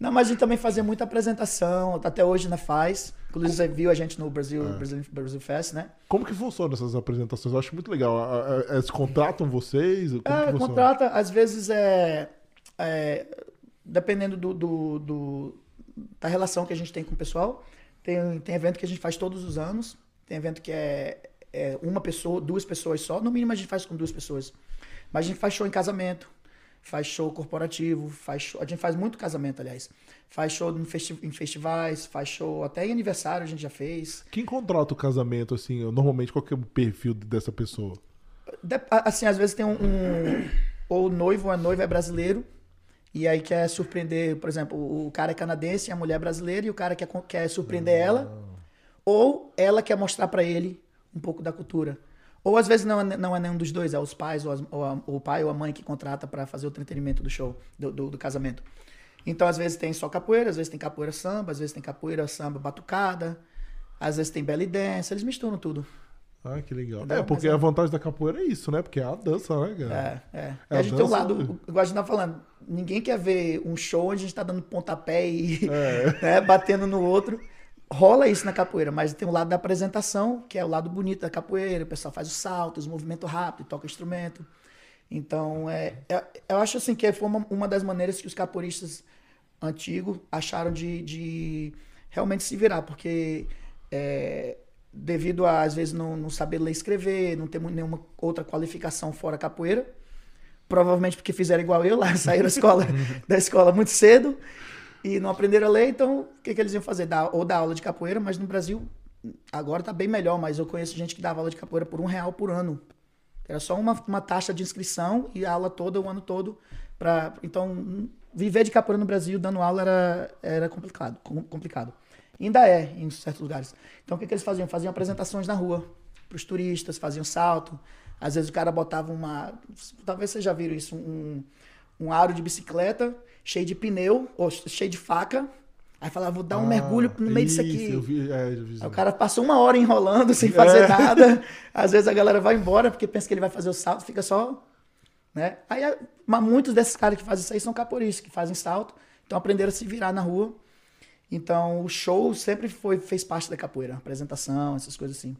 Não, mas a gente também fazia muita apresentação, até hoje ainda faz. Inclusive, você viu a gente no Brasil, Brasil, Brasil Fest, né? Como que funciona essas apresentações? Eu acho muito legal. Eles contratam vocês? Como É, contrata, às vezes é, é, dependendo do, do- do- da relação que a gente tem com o pessoal. Tem, tem evento que a gente faz todos os anos. Tem evento que é, é uma pessoa, duas pessoas só. No mínimo a gente faz com duas pessoas. Mas a gente faz show em casamento, faz show corporativo, faz show, a gente faz muito casamento, aliás. Faz show em, festi- em festivais, faz show até em aniversário a gente já fez. Quem contrata o casamento, assim, normalmente, qual que é o perfil dessa pessoa? De- Assim, às vezes tem um, um- ou o noivo ou a noiva é brasileiro e aí quer surpreender, por exemplo, o cara é canadense, a mulher é brasileira e o cara quer, quer surpreender ela, ou ela quer mostrar pra ele um pouco da cultura. Ou às vezes não é, não é nenhum dos dois, é os pais ou, as- ou a- ou o pai ou a mãe que contrata pra fazer o entretenimento do show, do, do- do casamento. Então, às vezes tem só capoeira, às vezes tem capoeira samba, às vezes tem capoeira samba batucada, às vezes tem belly dance, eles misturam tudo. Ah, que legal. Entendeu? É, porque Mas é- a vantagem da capoeira é isso, né? Porque é a dança, né, cara? É, é. É a a gente tem um dança, lado, igual a gente tá falando, ninguém quer ver um show onde a gente tá dando pontapé e É. né, batendo no outro. Rola isso na capoeira, mas tem o lado da apresentação, que é o lado bonito da capoeira, o pessoal faz os saltos, movimento rápido, toca instrumento. Então, é, é- eu acho assim que foi uma, uma das maneiras que os capoeiristas antigos acharam de, de realmente se virar, porque é, devido a, às vezes, não, não saber ler e escrever, não ter nenhuma outra qualificação fora capoeira, provavelmente porque fizeram igual eu lá, saíram da escola, da escola muito cedo e não aprenderam a ler, então o que, que eles iam fazer? Dar, ou dar aula de capoeira, mas no Brasil agora tá bem melhor, mas eu conheço gente que dava aula de capoeira por um real por ano. Era só uma, uma taxa de inscrição e a aula toda, o ano todo. Pra, então, viver de capoeira no Brasil dando aula era, era complicado, com- complicado. Ainda é, em certos lugares. Então, o que, que eles faziam? Faziam apresentações na rua para os turistas, faziam salto. Às vezes o cara botava uma. Talvez vocês já viram isso, um, um aro de bicicleta cheio de pneu, ou cheio de faca. Aí falava, vou dar um Ah, mergulho no meio disso isso, aqui. Eu vi, é, eu vi. Aí o cara passou uma hora enrolando sem fazer É. nada. Às vezes a galera vai embora porque pensa que ele vai fazer o salto, fica só. Né? Aí, mas muitos desses caras que fazem isso aí são capoeiristas, que fazem salto, então aprenderam a se virar na rua. Então o show sempre foi, fez parte da capoeira, apresentação, essas coisas assim.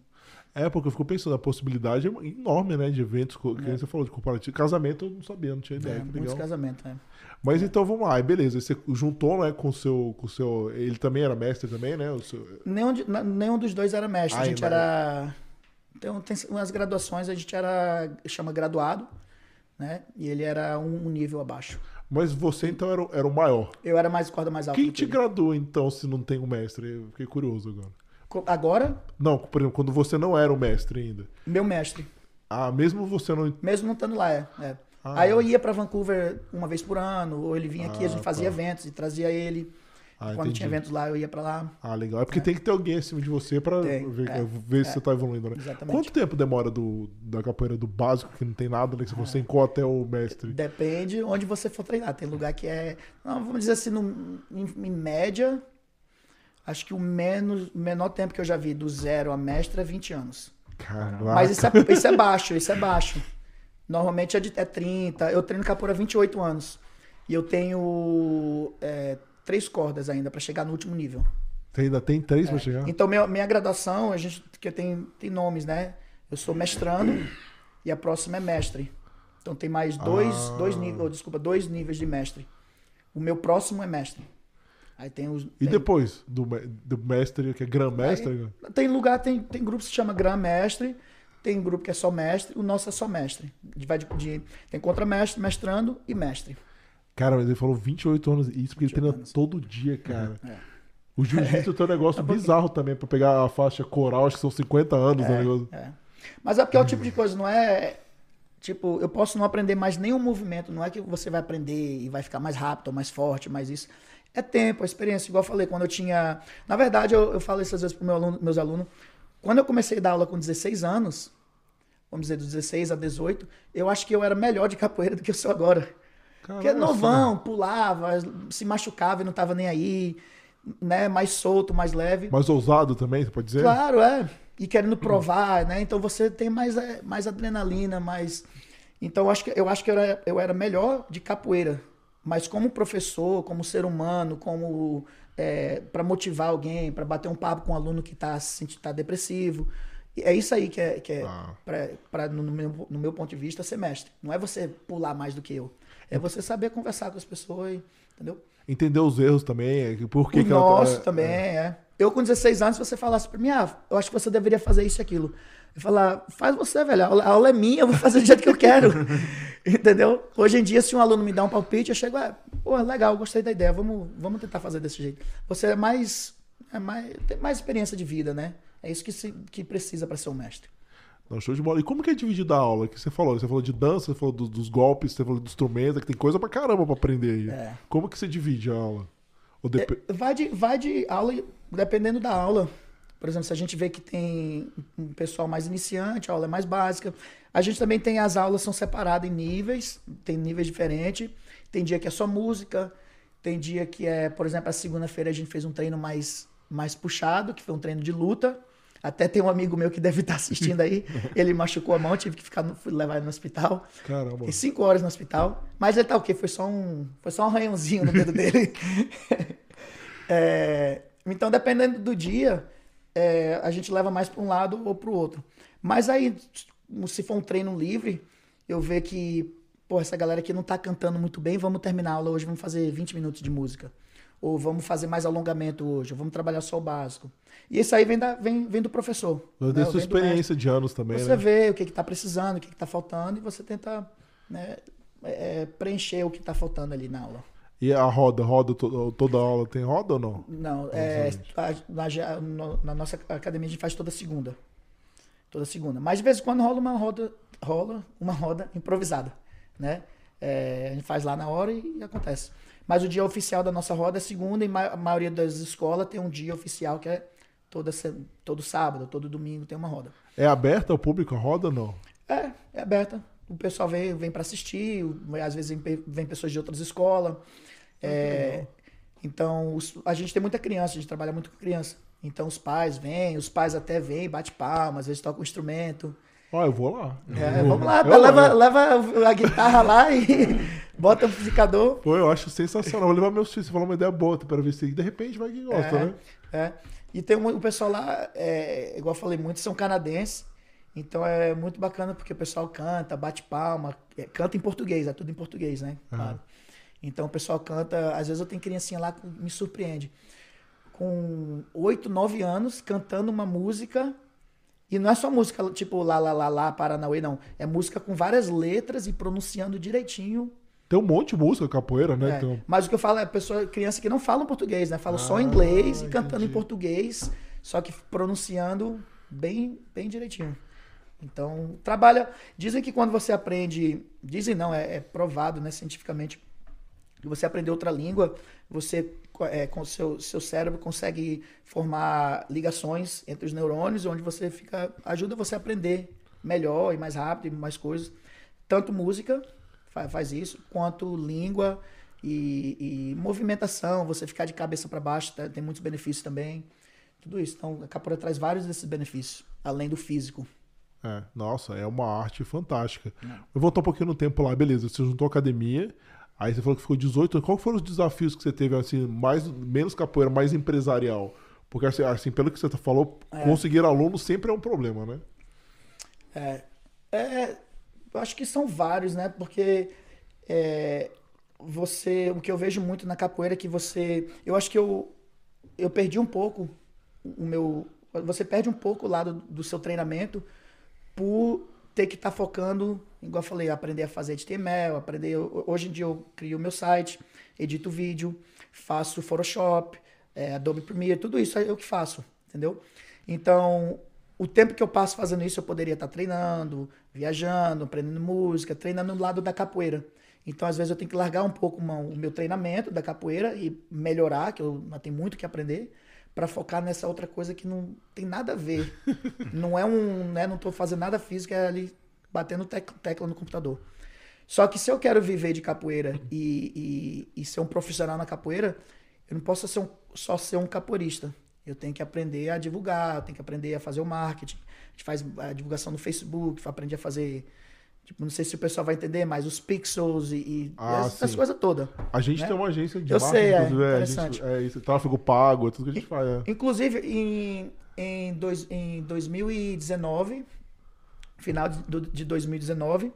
É, porque eu fico pensando, a possibilidade é enorme, né, de eventos, que nem você falou, de comparativo. Casamento eu não sabia, não tinha ideia, É, muitos legal. casamentos, né? Mas então vamos lá, beleza, você juntou, né, com o seu, com seu, ele também era mestre também, né, o seu... Nenhum, de- nenhum dos dois era mestre. A gente era. Tem, tem umas graduações, a gente era. chama graduado, né? E ele era um, nível abaixo. Mas você então era, o- era o maior. Eu era mais corda mais alta. Quem te gradua então se não tem um mestre? Eu fiquei curioso agora. Agora, Não, por exemplo, quando você não era o mestre ainda. meu mestre. Ah, mesmo você não... Mesmo não estando lá, é. é. Ah. Aí eu ia pra Vancouver uma vez por ano, ou ele vinha aqui, a Ah, gente fazia tá. eventos e trazia ele. Ah, Quando entendi. tinha eventos lá, eu ia pra lá. Ah, legal. É porque tem que ter alguém acima de você Tem, ver, é, ver se você tá evoluindo, né? Exatamente. Quanto tempo demora do, da capoeira do básico, que não tem nada, né? Que você Ah. encontra até o mestre? Depende onde você for treinar. Tem lugar que é. não, vamos dizer assim, no- em, em média, acho que o menos, menor tempo que eu já vi do zero a mestre é 20 anos. Caraca. Mas isso é, isso é baixo, isso é baixo. Normalmente é, de, é 30. Eu treino capoeira há 28 anos. E eu tenho é, três cordas ainda pra chegar no último nível. Você ainda tem três pra chegar? Então, minha, minha graduação, a gente que tem, tem nomes, né? Eu sou mestrando e a próxima é mestre. Então tem mais dois, Ah. dois níveis, oh, desculpa, dois níveis de mestre. O meu próximo é mestre. Aí tem os. E tem- depois do, do mestre, que é grã-mestre? Tem lugar, tem, tem grupo que se chama Gran Mestre, tem grupo que é só mestre, o nosso é só mestre. Vai de, de- tem contramestre, mestrando e mestre. Cara, mas ele falou 28 anos. Isso porque ele 28 treina anos. todo dia, cara. É. O jiu-jitsu tem um negócio bizarro também, pra pegar a faixa coral, acho que são 50 anos. né, negócio. É. Mas é porque é o tipo de coisa, não é. Tipo, eu posso não aprender mais nenhum movimento, não é que você vai aprender e vai ficar mais rápido, ou mais forte, mais isso. É tempo, é experiência. Igual eu falei, quando eu tinha. Na verdade, eu, eu falo isso às vezes para meu aluno, meus alunos. Quando eu comecei a dar aula com 16 anos, vamos dizer, dos 16 a 18, eu acho que eu era melhor de capoeira do que eu sou agora. Porque Caramba, novão, pulava, se machucava e não tava nem aí, né? Mais solto, mais leve. Mais ousado também, você pode dizer? Claro, é. E querendo provar, né? Então você tem mais, é, mais adrenalina, mais. Então eu acho que, eu acho que eu, era, eu era melhor de capoeira. Mas como professor, como ser humano, como é, para motivar alguém, para bater um papo com um aluno que está tá depressivo. É isso aí que é, que é Ah. pra, pra, no, meu, no meu ponto de vista, ser mestre. Não é você pular mais do que eu. É você saber conversar com as pessoas, entendeu? Entender os erros também, é, por que, o que ela nosso tá- também, é. Eu com 16 anos, se você falasse pra mim, ah, eu acho que você deveria fazer isso e aquilo. Eu falar, faz você, velho. A aula é minha, eu vou fazer do jeito que eu quero. Entendeu? Hoje em dia, se um aluno me dá um palpite, eu chego, ah, pô, legal, gostei da ideia, vamos, vamos tentar fazer desse jeito. Você é mais, é mais, tem mais experiência de vida, né? É isso que, se, que precisa para ser um mestre. Não, show de bola. E como que é dividido a aula? Que você falou? Você falou de dança, você falou do- dos golpes, você falou do instrumento, que tem coisa pra caramba pra aprender aí. É. Como que você divide a aula? Ou dep- É, vai, de, vai de aula, dependendo da aula. Por exemplo, se a gente vê que tem um pessoal mais iniciante, a aula é mais básica. A gente também tem as aulas são separadas em níveis, tem níveis diferentes. Tem dia que é só música, tem dia que é, por exemplo, a segunda-feira a gente fez um treino mais, mais puxado, que foi um treino de luta. Até tem um amigo meu que deve estar assistindo aí, ele machucou a mão, tive que ficar no, fui levar ele no hospital. Caramba. Fiquei cinco horas no hospital. Mas ele tá o quê? Foi só um, foi só um arranhãozinho no dedo dele. É, então, dependendo do dia, é, a gente leva mais para um lado ou para o outro. Mas aí, se for um treino livre, eu ver que, pô, essa galera aqui não tá cantando muito bem, vamos terminar a aula hoje, vamos fazer 20 minutos de música. Ou vamos fazer mais alongamento hoje, ou vamos trabalhar só o básico. E isso aí vem, da, vem, vem do professor. Mas né? sua experiência de anos também, Você né? vê o que está precisando, o que está faltando, e você tenta né, é, preencher o que está faltando ali na aula. E a roda, roda, to- toda aula tem roda ou não? Não, é, na, na nossa academia a gente faz toda segunda. Toda segunda. Mas de vez em quando rola uma roda, rola uma roda improvisada, né? É, a gente faz lá na hora e, e acontece. Mas o dia oficial da nossa roda é segunda e ma- a maioria das escolas tem um dia oficial que é toda, todo sábado, todo domingo tem uma roda. É aberta ao público a roda ou não? É, é aberta. O pessoal vem, vem para assistir, às vezes vem, vem pessoas de outras escolas. É, então, os- a gente tem muita criança, a gente trabalha muito com criança. Então, os pais vêm, os pais até vêm, bate palmas, às vezes tocam um instrumento. Ó, eu vou lá. É, vamos lá, Eu leva, vou. leva a guitarra lá e bota o amplificador. Pô, eu acho sensacional. Vou levar meus filhos. Você falou uma ideia boa para ver se de repente vai quem gosta, É, né? é. E tem um, o pessoal lá, é, igual eu falei, muitos são canadenses. Então é muito bacana porque o pessoal canta, bate palma, é, canta em português, é tudo em português, né? Claro. Então o pessoal canta, às vezes eu tenho criancinha lá que me surpreende. Com 8, 9 anos, cantando uma música. E não é só música tipo lá, lá, lá, lá, Paranauê, não. É música com várias letras e pronunciando direitinho Tem um monte de música capoeira, né? é, um- Mas o que eu falo é pessoa, criança que não falam português, né? Falam só Ah, inglês e cantando entendi. em português, só que pronunciando bem, bem direitinho. Então, trabalha. Dizem que quando você aprende. Dizem não, é, é provado né, cientificamente. Que você aprender outra língua, você é, com seu, seu cérebro consegue formar ligações entre os neurônios, onde você fica. ajuda você a aprender melhor e mais rápido e mais coisas. Tanto música fa- faz isso, quanto língua e, e movimentação, você ficar de cabeça para baixo, tá? tem muitos benefícios também. Tudo isso. Então, a capoeira traz vários desses benefícios, além do físico. É, nossa, é uma arte fantástica. Eu vou voltar um pouquinho no tempo lá, beleza. Você juntou academia, aí você falou que ficou 18 anos. Qual foram os desafios que você teve, assim, mais, menos capoeira, mais empresarial? Porque, assim, assim, pelo que você falou, É. conseguir aluno sempre é um problema, né? É, é, eu acho que são vários, né? Porque é, você, o que eu vejo muito na capoeira é que você, eu acho que eu, eu perdi um pouco o meu, você perde um pouco o lado do seu treinamento por ter que estar focando, igual eu falei, aprender a fazer HTML, aprender, hoje em dia eu crio meu site, edito vídeo, faço Photoshop, é, Adobe Premiere, tudo isso é eu que faço, entendeu? Então, o tempo que eu passo fazendo isso, eu poderia estar treinando, viajando, aprendendo música, treinando no lado da capoeira. Então, às vezes, eu tenho que largar um pouco o meu treinamento da capoeira e melhorar, que eu tenho muito que aprender, para focar nessa outra coisa que não tem nada a ver. não é um, né, não tô fazendo nada físico, é ali batendo tec tecla no computador. Só que se eu quero viver de capoeira e, e, e ser um profissional na capoeira, eu não posso ser um, só ser um capoeirista. Eu tenho que aprender a divulgar, eu tenho que aprender a fazer o marketing. A gente faz a divulgação no Facebook, aprende a fazer Tipo, não sei se o pessoal vai entender, mas os pixels e, e Ah, essas sim. coisas todas. A gente né? tem uma agência de Eu marketing, sei, é, a interessante. gente, é tráfego pago, é tudo que a gente faz. é. Inclusive, em, em, dois, em 2019, final de, de 2019,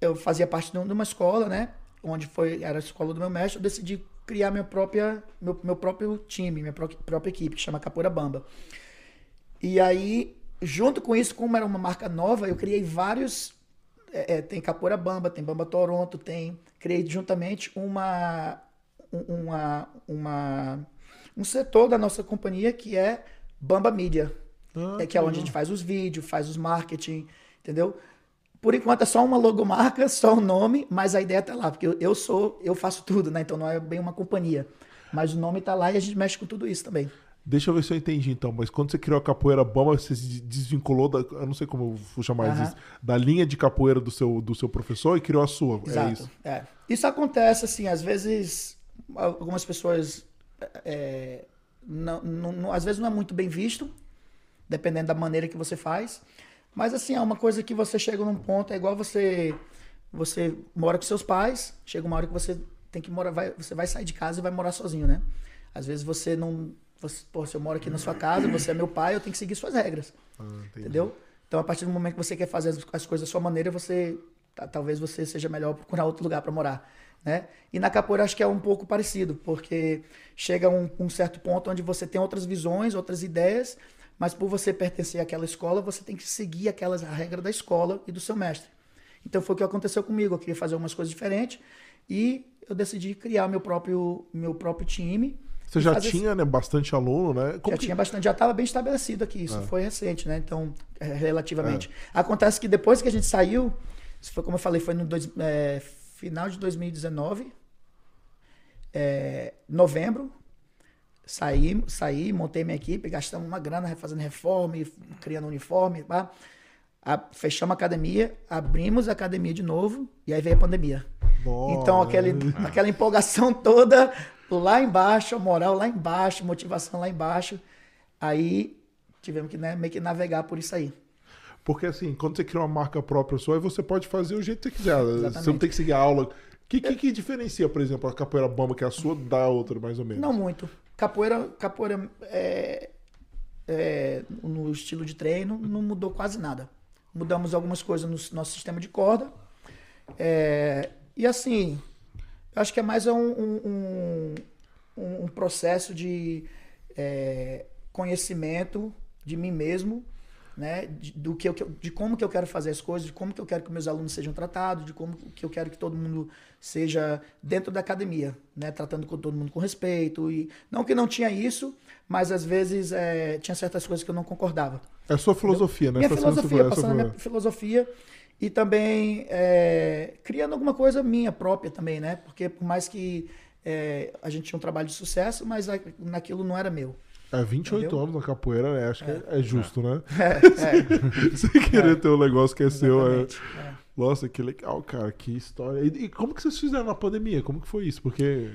eu fazia parte de um- de uma escola, né? Onde foi, era a escola do meu mestre, eu decidi criar minha própria, meu, meu próprio time, minha pró- própria equipe, que chama Capoeira Bamba. E aí, junto com isso, como era uma marca nova, eu criei vários. É, é, tem Capoeira Bamba, tem Bamba Toronto, tem. Criei juntamente uma, um- uma, uma, um setor da nossa companhia que é Bamba Mídia. Ah, é, que é onde a gente faz os vídeos, faz os marketing, entendeu? Por enquanto é só uma logomarca, só o nome, mas a ideia tá lá, porque eu, eu sou, eu faço tudo, né? Então não é bem uma companhia. Mas o nome tá lá e a gente mexe com tudo isso também. Deixa eu ver se eu entendi então, mas quando você criou a capoeira bamba, você se desvinculou da, eu não sei como eu vou chamar Aham. isso, da linha de capoeira do seu, do seu professor e criou a sua. É Exato. isso. É. Isso acontece, assim, às vezes algumas pessoas. é, não, não- não- às vezes não é muito bem visto, dependendo da maneira que você faz. Mas, assim, é uma coisa que você chega num ponto, é igual você. Você mora com seus pais, chega uma hora que você tem que morar. Vai, você vai sair de casa e vai morar sozinho, né? Às vezes você não. Você, pô, se eu moro aqui na sua casa, você é meu pai, eu tenho que seguir suas regras. Ah. Entendeu? Então, a partir do momento que você quer fazer as, as coisas da sua maneira, você ta- talvez você seja melhor procurar outro lugar para morar, né? E na capoeira acho que é um pouco parecido, porque chega um, um certo ponto onde você tem outras visões, outras ideias, mas por você pertencer àquela escola, você tem que seguir aquelas regras da escola e do seu mestre. Então foi o que aconteceu comigo. Eu queria fazer algumas coisas diferentes e eu decidi criar meu próprio meu próprio time. Você já fazer- tinha, né, bastante aluno, né? Como já que- tinha bastante, já estava bem estabelecido aqui. Isso foi recente, né? Então, é, relativamente. É. Acontece que depois que a gente saiu, isso foi como eu falei, foi no dois- é, final de 2019, é, novembro. Saí, saí, montei minha equipe, gastamos uma grana fazendo reforma, criando uniforme, pá. A- fechamos a academia, abrimos a academia de novo e aí veio a pandemia. Então, Nossa. aquele, aquela empolgação toda lá embaixo, a moral lá embaixo, motivação lá embaixo. Aí tivemos que né, meio que navegar por isso aí. Porque assim, quando você cria uma marca própria sua, aí você pode fazer o jeito que você quiser. Você não Exatamente. tem que seguir a aula. O que, que, que diferencia, por exemplo, a capoeira bamba, que é a sua, da outra, mais ou menos? Não muito. Capoeira, capoeira é, é, no estilo de treino não mudou quase nada. Mudamos algumas coisas no nosso sistema de corda. É, e assim, eu acho que é mais um, um, um- um processo de é, conhecimento de mim mesmo, né? De, do que eu, de como que eu quero fazer as coisas, de como que eu quero que meus alunos sejam tratados, de como que eu quero que todo mundo seja dentro da academia, né? Tratando com todo mundo com respeito e não que não tinha isso, mas às vezes é, tinha certas coisas que eu não concordava. É a sua filosofia, né? Minha Tá filosofia, passando a minha filosofia e também é, criando alguma coisa minha própria também, né? Porque por mais que é, a gente tinha um trabalho de sucesso, mas a- naquilo não era meu. É 28 Entendeu? anos na capoeira, né? Acho que é, é justo, né? É, Você querer ter um negócio que é seu. É... exatamente. É. Nossa, que legal, cara. Que história. E, e como que vocês fizeram na pandemia? Como que foi isso? Porque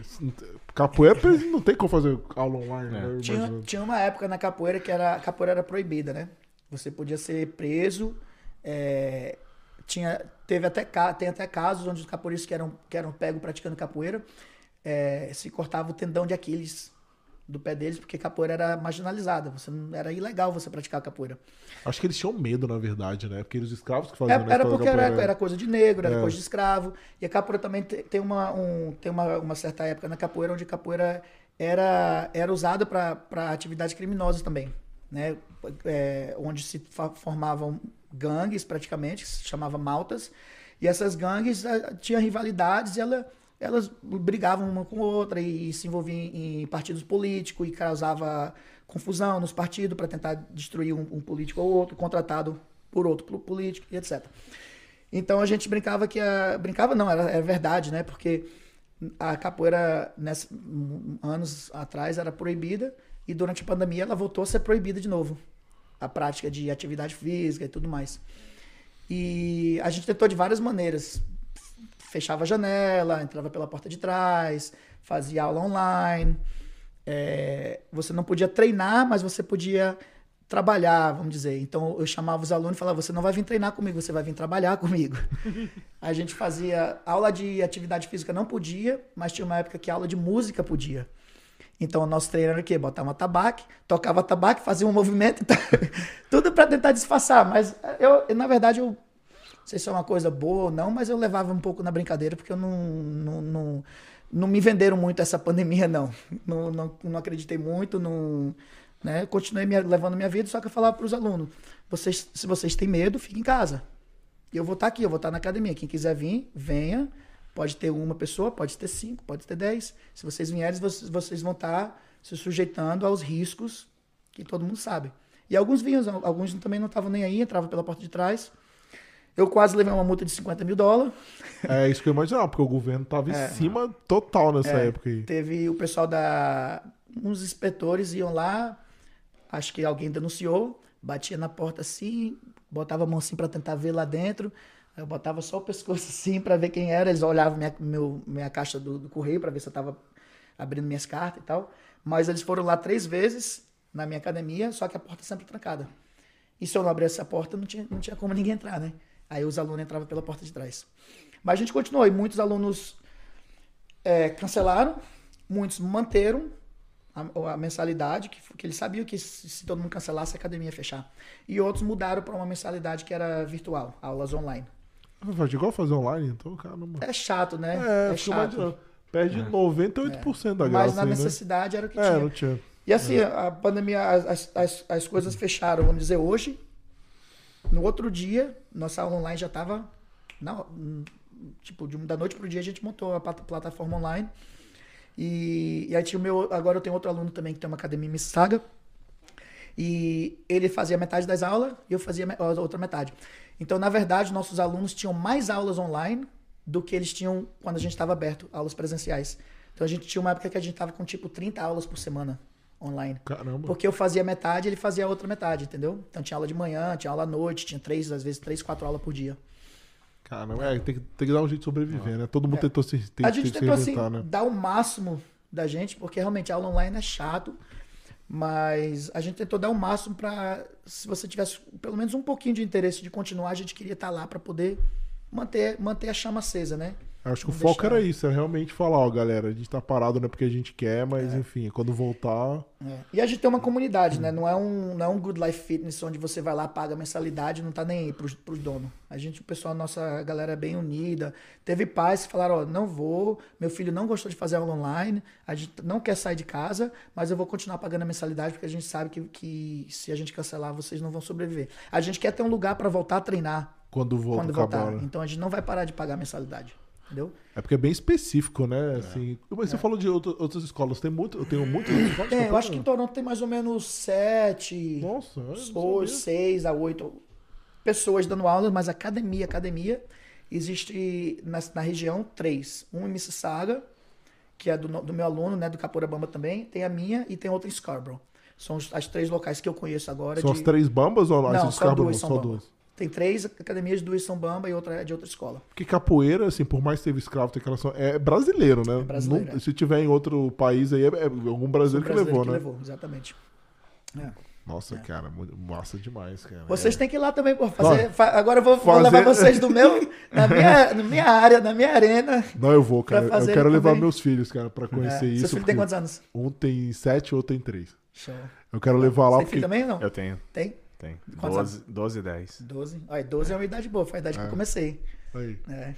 capoeira não tem como fazer aula online, É. né? Tinha, tinha uma época na capoeira que era, a capoeira era proibida, né? Você podia ser preso. é, tinha, teve até, tem até casos onde os capoeiristas que eram, que eram pegos praticando capoeira é, se cortava o tendão de Aquiles do pé deles, porque capoeira era marginalizada. Você não, era ilegal você praticar capoeira. Acho que eles tinham medo, na verdade, né? Porque os escravos que É, faziam né, era porque era, capoeira. era coisa de negro, era É. coisa de escravo. E a capoeira também te- tem uma, um- tem uma, uma certa época na capoeira onde a capoeira era, era usada para atividades criminosas também. Né? É, onde se formavam gangues, praticamente, que se chamava maltas. E essas gangues ah, tinham rivalidades e ela, elas brigavam uma com a outra e, se envolviam em, em partidos políticos e causava confusão nos partidos para tentar destruir um, um político ou outro, contratado por outro pol- político e etc. Então a gente brincava que a. Brincava não, era, era verdade, né? Porque a capoeira, nessa, anos atrás, era proibida E durante a pandemia ela voltou a ser proibida de novo. A prática de atividade física e tudo mais. E a gente tentou de várias maneiras. Fechava a janela, entrava pela porta de trás, fazia aula online. É, você não podia treinar, mas você podia trabalhar, vamos dizer. Então eu chamava os alunos e falava: você não vai vir treinar comigo, você vai vir trabalhar comigo. a gente fazia aula de atividade física, não podia, mas tinha uma época que aula de música podia. Então o nosso treino era o quê? Botava tabaco, tocava tabaco, fazia um movimento, tudo para tentar disfarçar. Mas eu, na verdade, eu não sei se é uma coisa boa ou não, mas eu levava um pouco na brincadeira, porque eu não, não, não, não me venderam muito essa pandemia, não. Não, não, não acreditei muito, não, né? Continuei levando minha vida, só que eu falava para os alunos: vocês, se vocês têm medo, fiquem em casa. Eu vou estar tá aqui, eu vou estar tá na academia. Quem quiser vir, venha. Pode ter uma pessoa, pode ter cinco, pode ter dez. Se vocês vierem, vocês, vocês vão estar se sujeitando aos riscos que todo mundo sabe. E alguns vinham, alguns também não estavam nem aí, entravam pela porta de trás. Eu quase levei uma multa de 50 mil dólares. É isso que eu imaginava, porque o governo estava é, em cima total nessa é, época aí. Teve o pessoal da. Uns inspetores iam lá, acho que alguém denunciou, batia na porta assim, botava a mão assim para tentar ver lá dentro. Eu botava só o pescoço assim para ver quem era. Eles olhavam minha, meu, minha caixa do, do correio para ver se eu estava abrindo minhas cartas e tal. Mas eles foram lá três vezes na minha academia, só que a porta sempre trancada. E se eu não abrisse a porta, não tinha, não tinha como ninguém entrar, né? Aí os alunos entravam pela porta de trás. Mas a gente continuou e muitos alunos é, cancelaram, muitos manteram a, a mensalidade, que, que eles sabiam que se, se, todo mundo cancelasse, a academia ia fechar. E outros mudaram para uma mensalidade que era virtual, aulas online. Faz igual fazer online, então, caramba. É chato, né? É, é chato. Perde é. 98% é. da graça. Mas na aí, né? necessidade né? era o que é, tinha. Não tinha. E assim, é. a pandemia, as, as, as coisas fecharam, vamos dizer, hoje. No outro dia, nossa aula online já estava. Tipo, de, da noite pro dia a gente montou a plataforma online. E, e aí tinha o meu. Agora eu tenho outro aluno também que tem uma academia em Mississauga. E ele fazia metade das aulas e eu fazia a outra metade. Então, na verdade, nossos alunos tinham mais aulas online do que eles tinham quando a gente estava aberto, aulas presenciais. Então, a gente tinha uma época que a gente estava com tipo 30 aulas por semana online. Caramba. Porque eu fazia metade ele fazia a outra metade, entendeu? Então, tinha aula de manhã, tinha aula à noite, tinha três, às vezes, três, quatro aulas por dia. Caramba, é, tem, que, tem que dar um jeito de sobreviver, né? Todo mundo é. tentou se tem, A gente tentou, assim, né? dar o máximo da gente, porque realmente a aula online é chato. Mas a gente tentou dar o máximo para, se você tivesse pelo menos um pouquinho de interesse de continuar, a gente queria estar lá para poder manter, manter a chama acesa, né? Acho que o foco era isso, é realmente falar, ó, galera, a gente tá parado não é porque a gente quer, mas é. enfim, quando voltar. É. E a gente tem uma comunidade, né? Não é, um, não é um Good Life Fitness onde você vai lá, paga mensalidade não tá nem aí pros, pros donos. A gente, o pessoal, nossa galera é bem unida. Teve pais que falaram, ó, não vou, meu filho não gostou de fazer aula online, a gente não quer sair de casa, mas eu vou continuar pagando a mensalidade porque a gente sabe que, que se a gente cancelar, vocês não vão sobreviver. A gente quer ter um lugar para voltar a treinar. Quando, volta, quando voltar. Né? Então a gente não vai parar de pagar a mensalidade. Entendeu? É porque é bem específico, né? É. Assim, mas você é. falou de outro, outras escolas. Tem muito, eu tenho muitas escolas? Tem, eu acho que em Toronto tem mais ou menos sete, Nossa, ou seis a oito pessoas dando aula, mas academia, academia, existe na, na região três. Um em Mississauga, que é do, do meu aluno, né, do Capoeira também, tem a minha e tem outra em Scarborough. São os, as três locais que eu conheço agora. São de... as três bambas ou não? Não, só duas, são só duas. Tem três academias, duas são Bamba e outra é de outra escola. Porque capoeira, assim, por mais que teve escravo, tem aquela é brasileiro, né? É brasileiro, é. Se tiver em outro país aí, é, é algum brasileiro, que levou, que né? levou, exatamente. É. Nossa, é. cara, massa demais, cara. Vocês é. têm que ir lá também, pô. Fazer, fa agora eu vou, fazer... vou, levar vocês do meu, na minha, na minha área, na minha arena. Não, eu vou, cara. Eu quero levar meus filhos, cara, pra conhecer isso. Seu filho tem quantos anos? Um tem sete, outro tem três. Show. Eu quero levar lá. Você porque... filho também ou não? Eu tenho. Tem? Tem. 12, 12 e 10. 12? Olha, 12 é uma idade boa, foi a idade é. que eu é. comecei. Aí. É.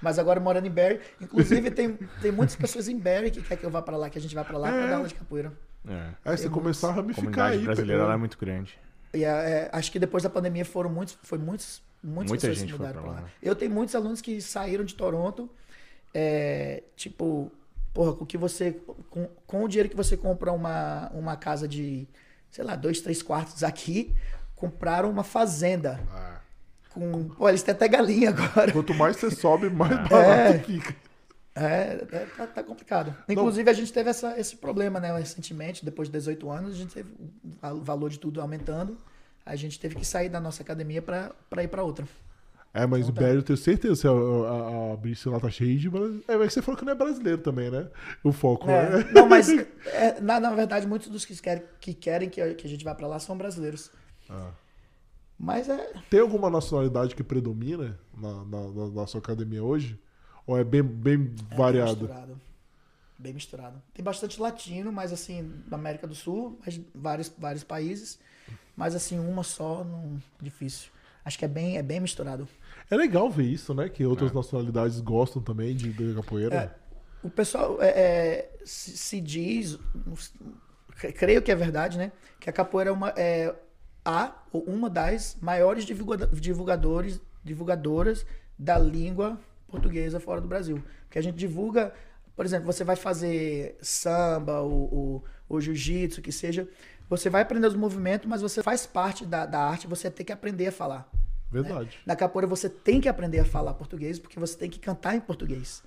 Mas agora morando em Barry, inclusive tem, tem muitas pessoas em Barry que quer que eu vá para lá, que a gente vá para lá é. para dar aula de capoeira. É. Aí você começar a ramificar a comunidade aí. brasileira é muito grande. E é, acho que depois da pandemia foram muitos, foi muitos, muitas Muita pessoas gente que mudaram para lá. lá. Eu tenho muitos alunos que saíram de Toronto, é, tipo, porra, com que você, com, com o dinheiro que você compra uma, uma casa de, sei lá, dois, três quartos aqui, compraram uma fazenda. Ah. Com, pô, eles têm até galinha agora. Quanto mais você sobe, mais barato é. fica. É, é tá, tá complicado. Inclusive, a gente teve essa, esse problema, né? Recentemente, depois de 18 anos, a gente teve o valor de tudo aumentando. A gente teve que sair da nossa academia para ir para outra. É, mas o Bério, eu tenho certeza, a, a, a lá tá cheia de brasileiro. É, mas você falou que não é brasileiro também, né? O foco, é. né? Não, mas é, na, na verdade, muitos dos que querem que, querem que, a, que a gente vá para lá são brasileiros. Ah. Mas é. Tem alguma nacionalidade que predomina na, na, na nossa academia hoje? Ou é bem, bem é variado? Bem misturado. Bem misturado. Tem bastante latino, mas assim, da América do Sul, mas vários, vários países. Mas assim, uma só, não, difícil. Acho que é bem, é bem misturado. É legal ver isso, né? Que outras é. nacionalidades gostam também de, de capoeira. É, o pessoal é, é se, se, diz, creio que é verdade, né? Que a capoeira é, uma, é a ou uma das maiores divulgadores, divulgadoras da língua portuguesa fora do Brasil. Porque a gente divulga, por exemplo, você vai fazer samba ou, ou jiu-jitsu, que seja, você vai aprender os movimentos, mas você faz parte da, da arte, você tem que aprender a falar. Verdade. Né? Na capoeira você tem que aprender a falar português, porque você tem que cantar em português.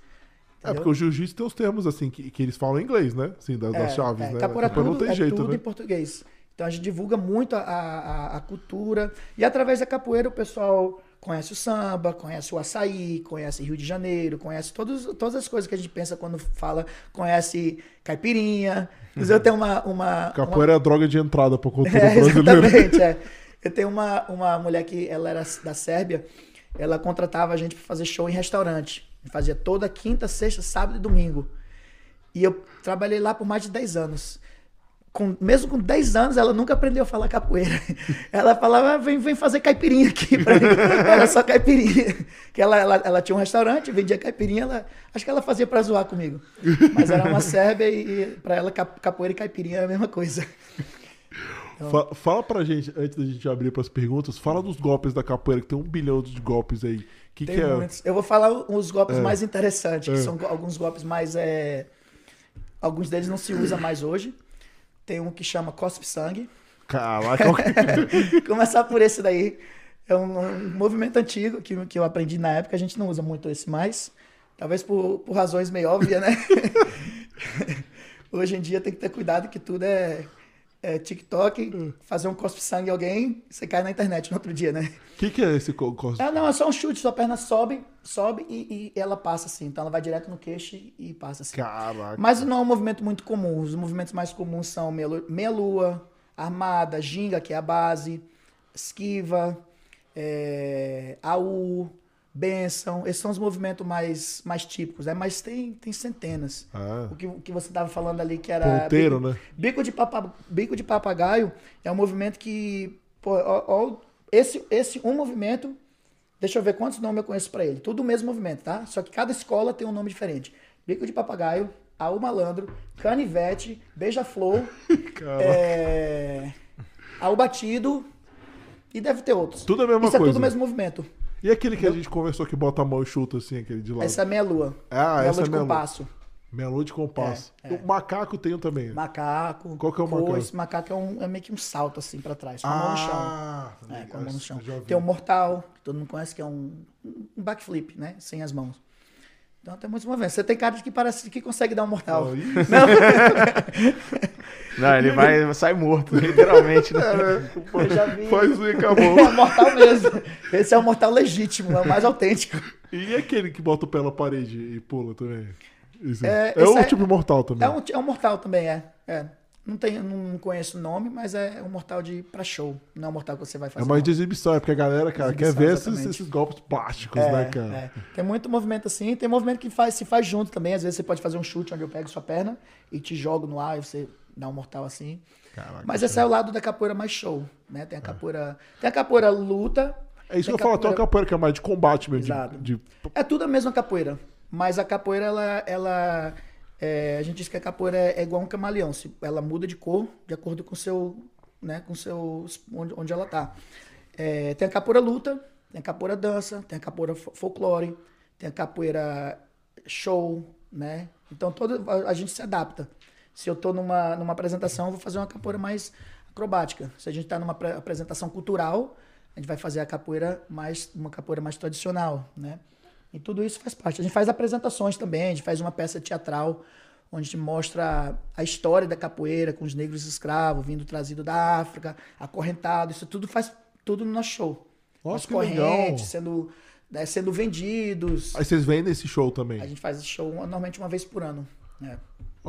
Entendeu? É, porque o jiu-jitsu tem os termos assim que, que eles falam em inglês, né? Assim, das, é, das chaves, é. né? Capoeira tudo, não tem é jeito, tudo né? em português. Então a gente divulga muito a, a, a, cultura. E através da capoeira o pessoal conhece o samba, conhece o açaí, conhece Rio de Janeiro, conhece todos, todas as coisas que a gente pensa quando fala, conhece caipirinha. Eu tenho uma. uma capoeira uma... é droga de entrada para cultura é, brasileira. Exatamente, é. Eu tenho uma, uma mulher que ela era da Sérvia, ela contratava a gente para fazer show em restaurante. Fazia toda quinta, sexta, sábado e domingo. E eu trabalhei lá por mais de 10 anos. Com, mesmo com 10 anos, ela nunca aprendeu a falar capoeira. Ela falava, ah, vem, vem fazer caipirinha aqui. Era só caipirinha. Que ela, ela, ela, tinha um restaurante, vendia caipirinha, ela, acho que ela fazia pra zoar comigo. Mas era uma sérvia e, e pra ela capoeira e caipirinha é a mesma coisa. Então... Fala pra gente, antes da gente abrir para as perguntas, fala dos golpes da capoeira, que tem um bilhão de golpes aí. Que tem que é? muitos. Eu vou falar os golpes é. mais interessantes, que é. são alguns golpes mais. É... Alguns deles não se usa mais hoje. Tem um que chama Cospe Sangue. Caraca! Começar por esse daí. É um, um, movimento antigo que, que eu aprendi na época, a gente não usa muito esse mais. Talvez por, por razões meio óbvias, né? Hoje em dia tem que ter cuidado que tudo é é, TikTok, hum. fazer um cospe sangue em alguém, você cai na internet no outro dia, né? O que, que, é esse cospe? É, não, é só um chute, sua perna sobe, sobe e, e, ela passa assim. Então ela vai direto no queixo e passa assim. Caraca. Mas não é um movimento muito comum. Os movimentos mais comuns são meia-lua, armada, ginga, que é a base, esquiva, é, AU, benção. Esses são os movimentos mais, mais típicos, né? Mas tem, tem centenas. Ah. O, que, o que você estava falando ali, que era. Ponteiro, bico, né? Bico de, papa, bico de papagaio é um movimento que. Pô, ó, ó, esse, esse um movimento. Deixa eu ver quantos nomes eu conheço para ele. Tudo o mesmo movimento, tá? Só que cada escola tem um nome diferente. Bico de papagaio, Aú Malandro, Canivete, Beija-Flor, é, Aú Batido e deve ter outros. Tudo a mesma Isso coisa. é tudo o mesmo movimento. E aquele que a gente conversou que bota a mão e chuta assim, aquele de lado? Essa é meia lua. Ah, meia essa lua de é meia compasso. Lua. Meia lua de compasso. É, é. O macaco tem também. Macaco. Qual que é o macaco? Esse macaco é, um, é meio que um salto assim pra trás, com a mão no chão. Ah, é, com a mão no chão. Tem o mortal, que todo mundo conhece, que é um, um backflip, né? Sem as mãos. Então tem muitos movimentos. Você tem cara de que parece que consegue dar um mortal. Não, não. não ele vai sai morto, literalmente. Né? É, eu já vi. Faz e acabou. É mortal mesmo. Esse é o mortal legítimo, é o mais autêntico. E aquele que bota o pé na parede e pula também? Isso. É, é um é, tipo mortal também. É um, é um mortal também, é. é. Não, tem, não conheço o nome, mas é um mortal de pra show. Não é um mortal que você vai fazer. É mais de exibição, é porque a galera, cara, quer ver esses, esses, golpes plásticos, é, né, cara? É. Tem muito movimento assim, tem movimento que faz, se faz junto também. Às vezes você pode fazer um chute onde eu pego sua perna e te jogo no ar e você dá um mortal assim. Caraca, mas esse é o lado da capoeira mais show, né? Tem a é. capoeira. Tem a capoeira luta. É isso que eu falo, tem uma capoeira que é mais de combate mesmo. Exato. De, de... É tudo a mesma capoeira. Mas a capoeira, ela, ela é, a gente diz que a capoeira é, é igual um camaleão. Se ela muda de cor de acordo com seu, né, com seu onde, onde ela está. É, tem a capoeira luta, tem a capoeira dança, tem a capoeira folclore, tem a capoeira show, né? Então todo a, a gente se adapta. Se eu estou numa, numa apresentação, eu vou fazer uma capoeira mais acrobática. Se a gente está numa apresentação cultural, a gente vai fazer a capoeira mais uma capoeira mais tradicional, né? E tudo isso faz parte. A gente faz apresentações também, a gente faz uma peça teatral onde a gente mostra a história da capoeira com os negros escravos vindo trazido da África, acorrentado, isso tudo faz tudo no nosso show. Nossa, As que legal. correntes sendo, né, sendo vendidos. Aí vocês vendem esse show também. A gente faz esse show normalmente uma vez por ano. né?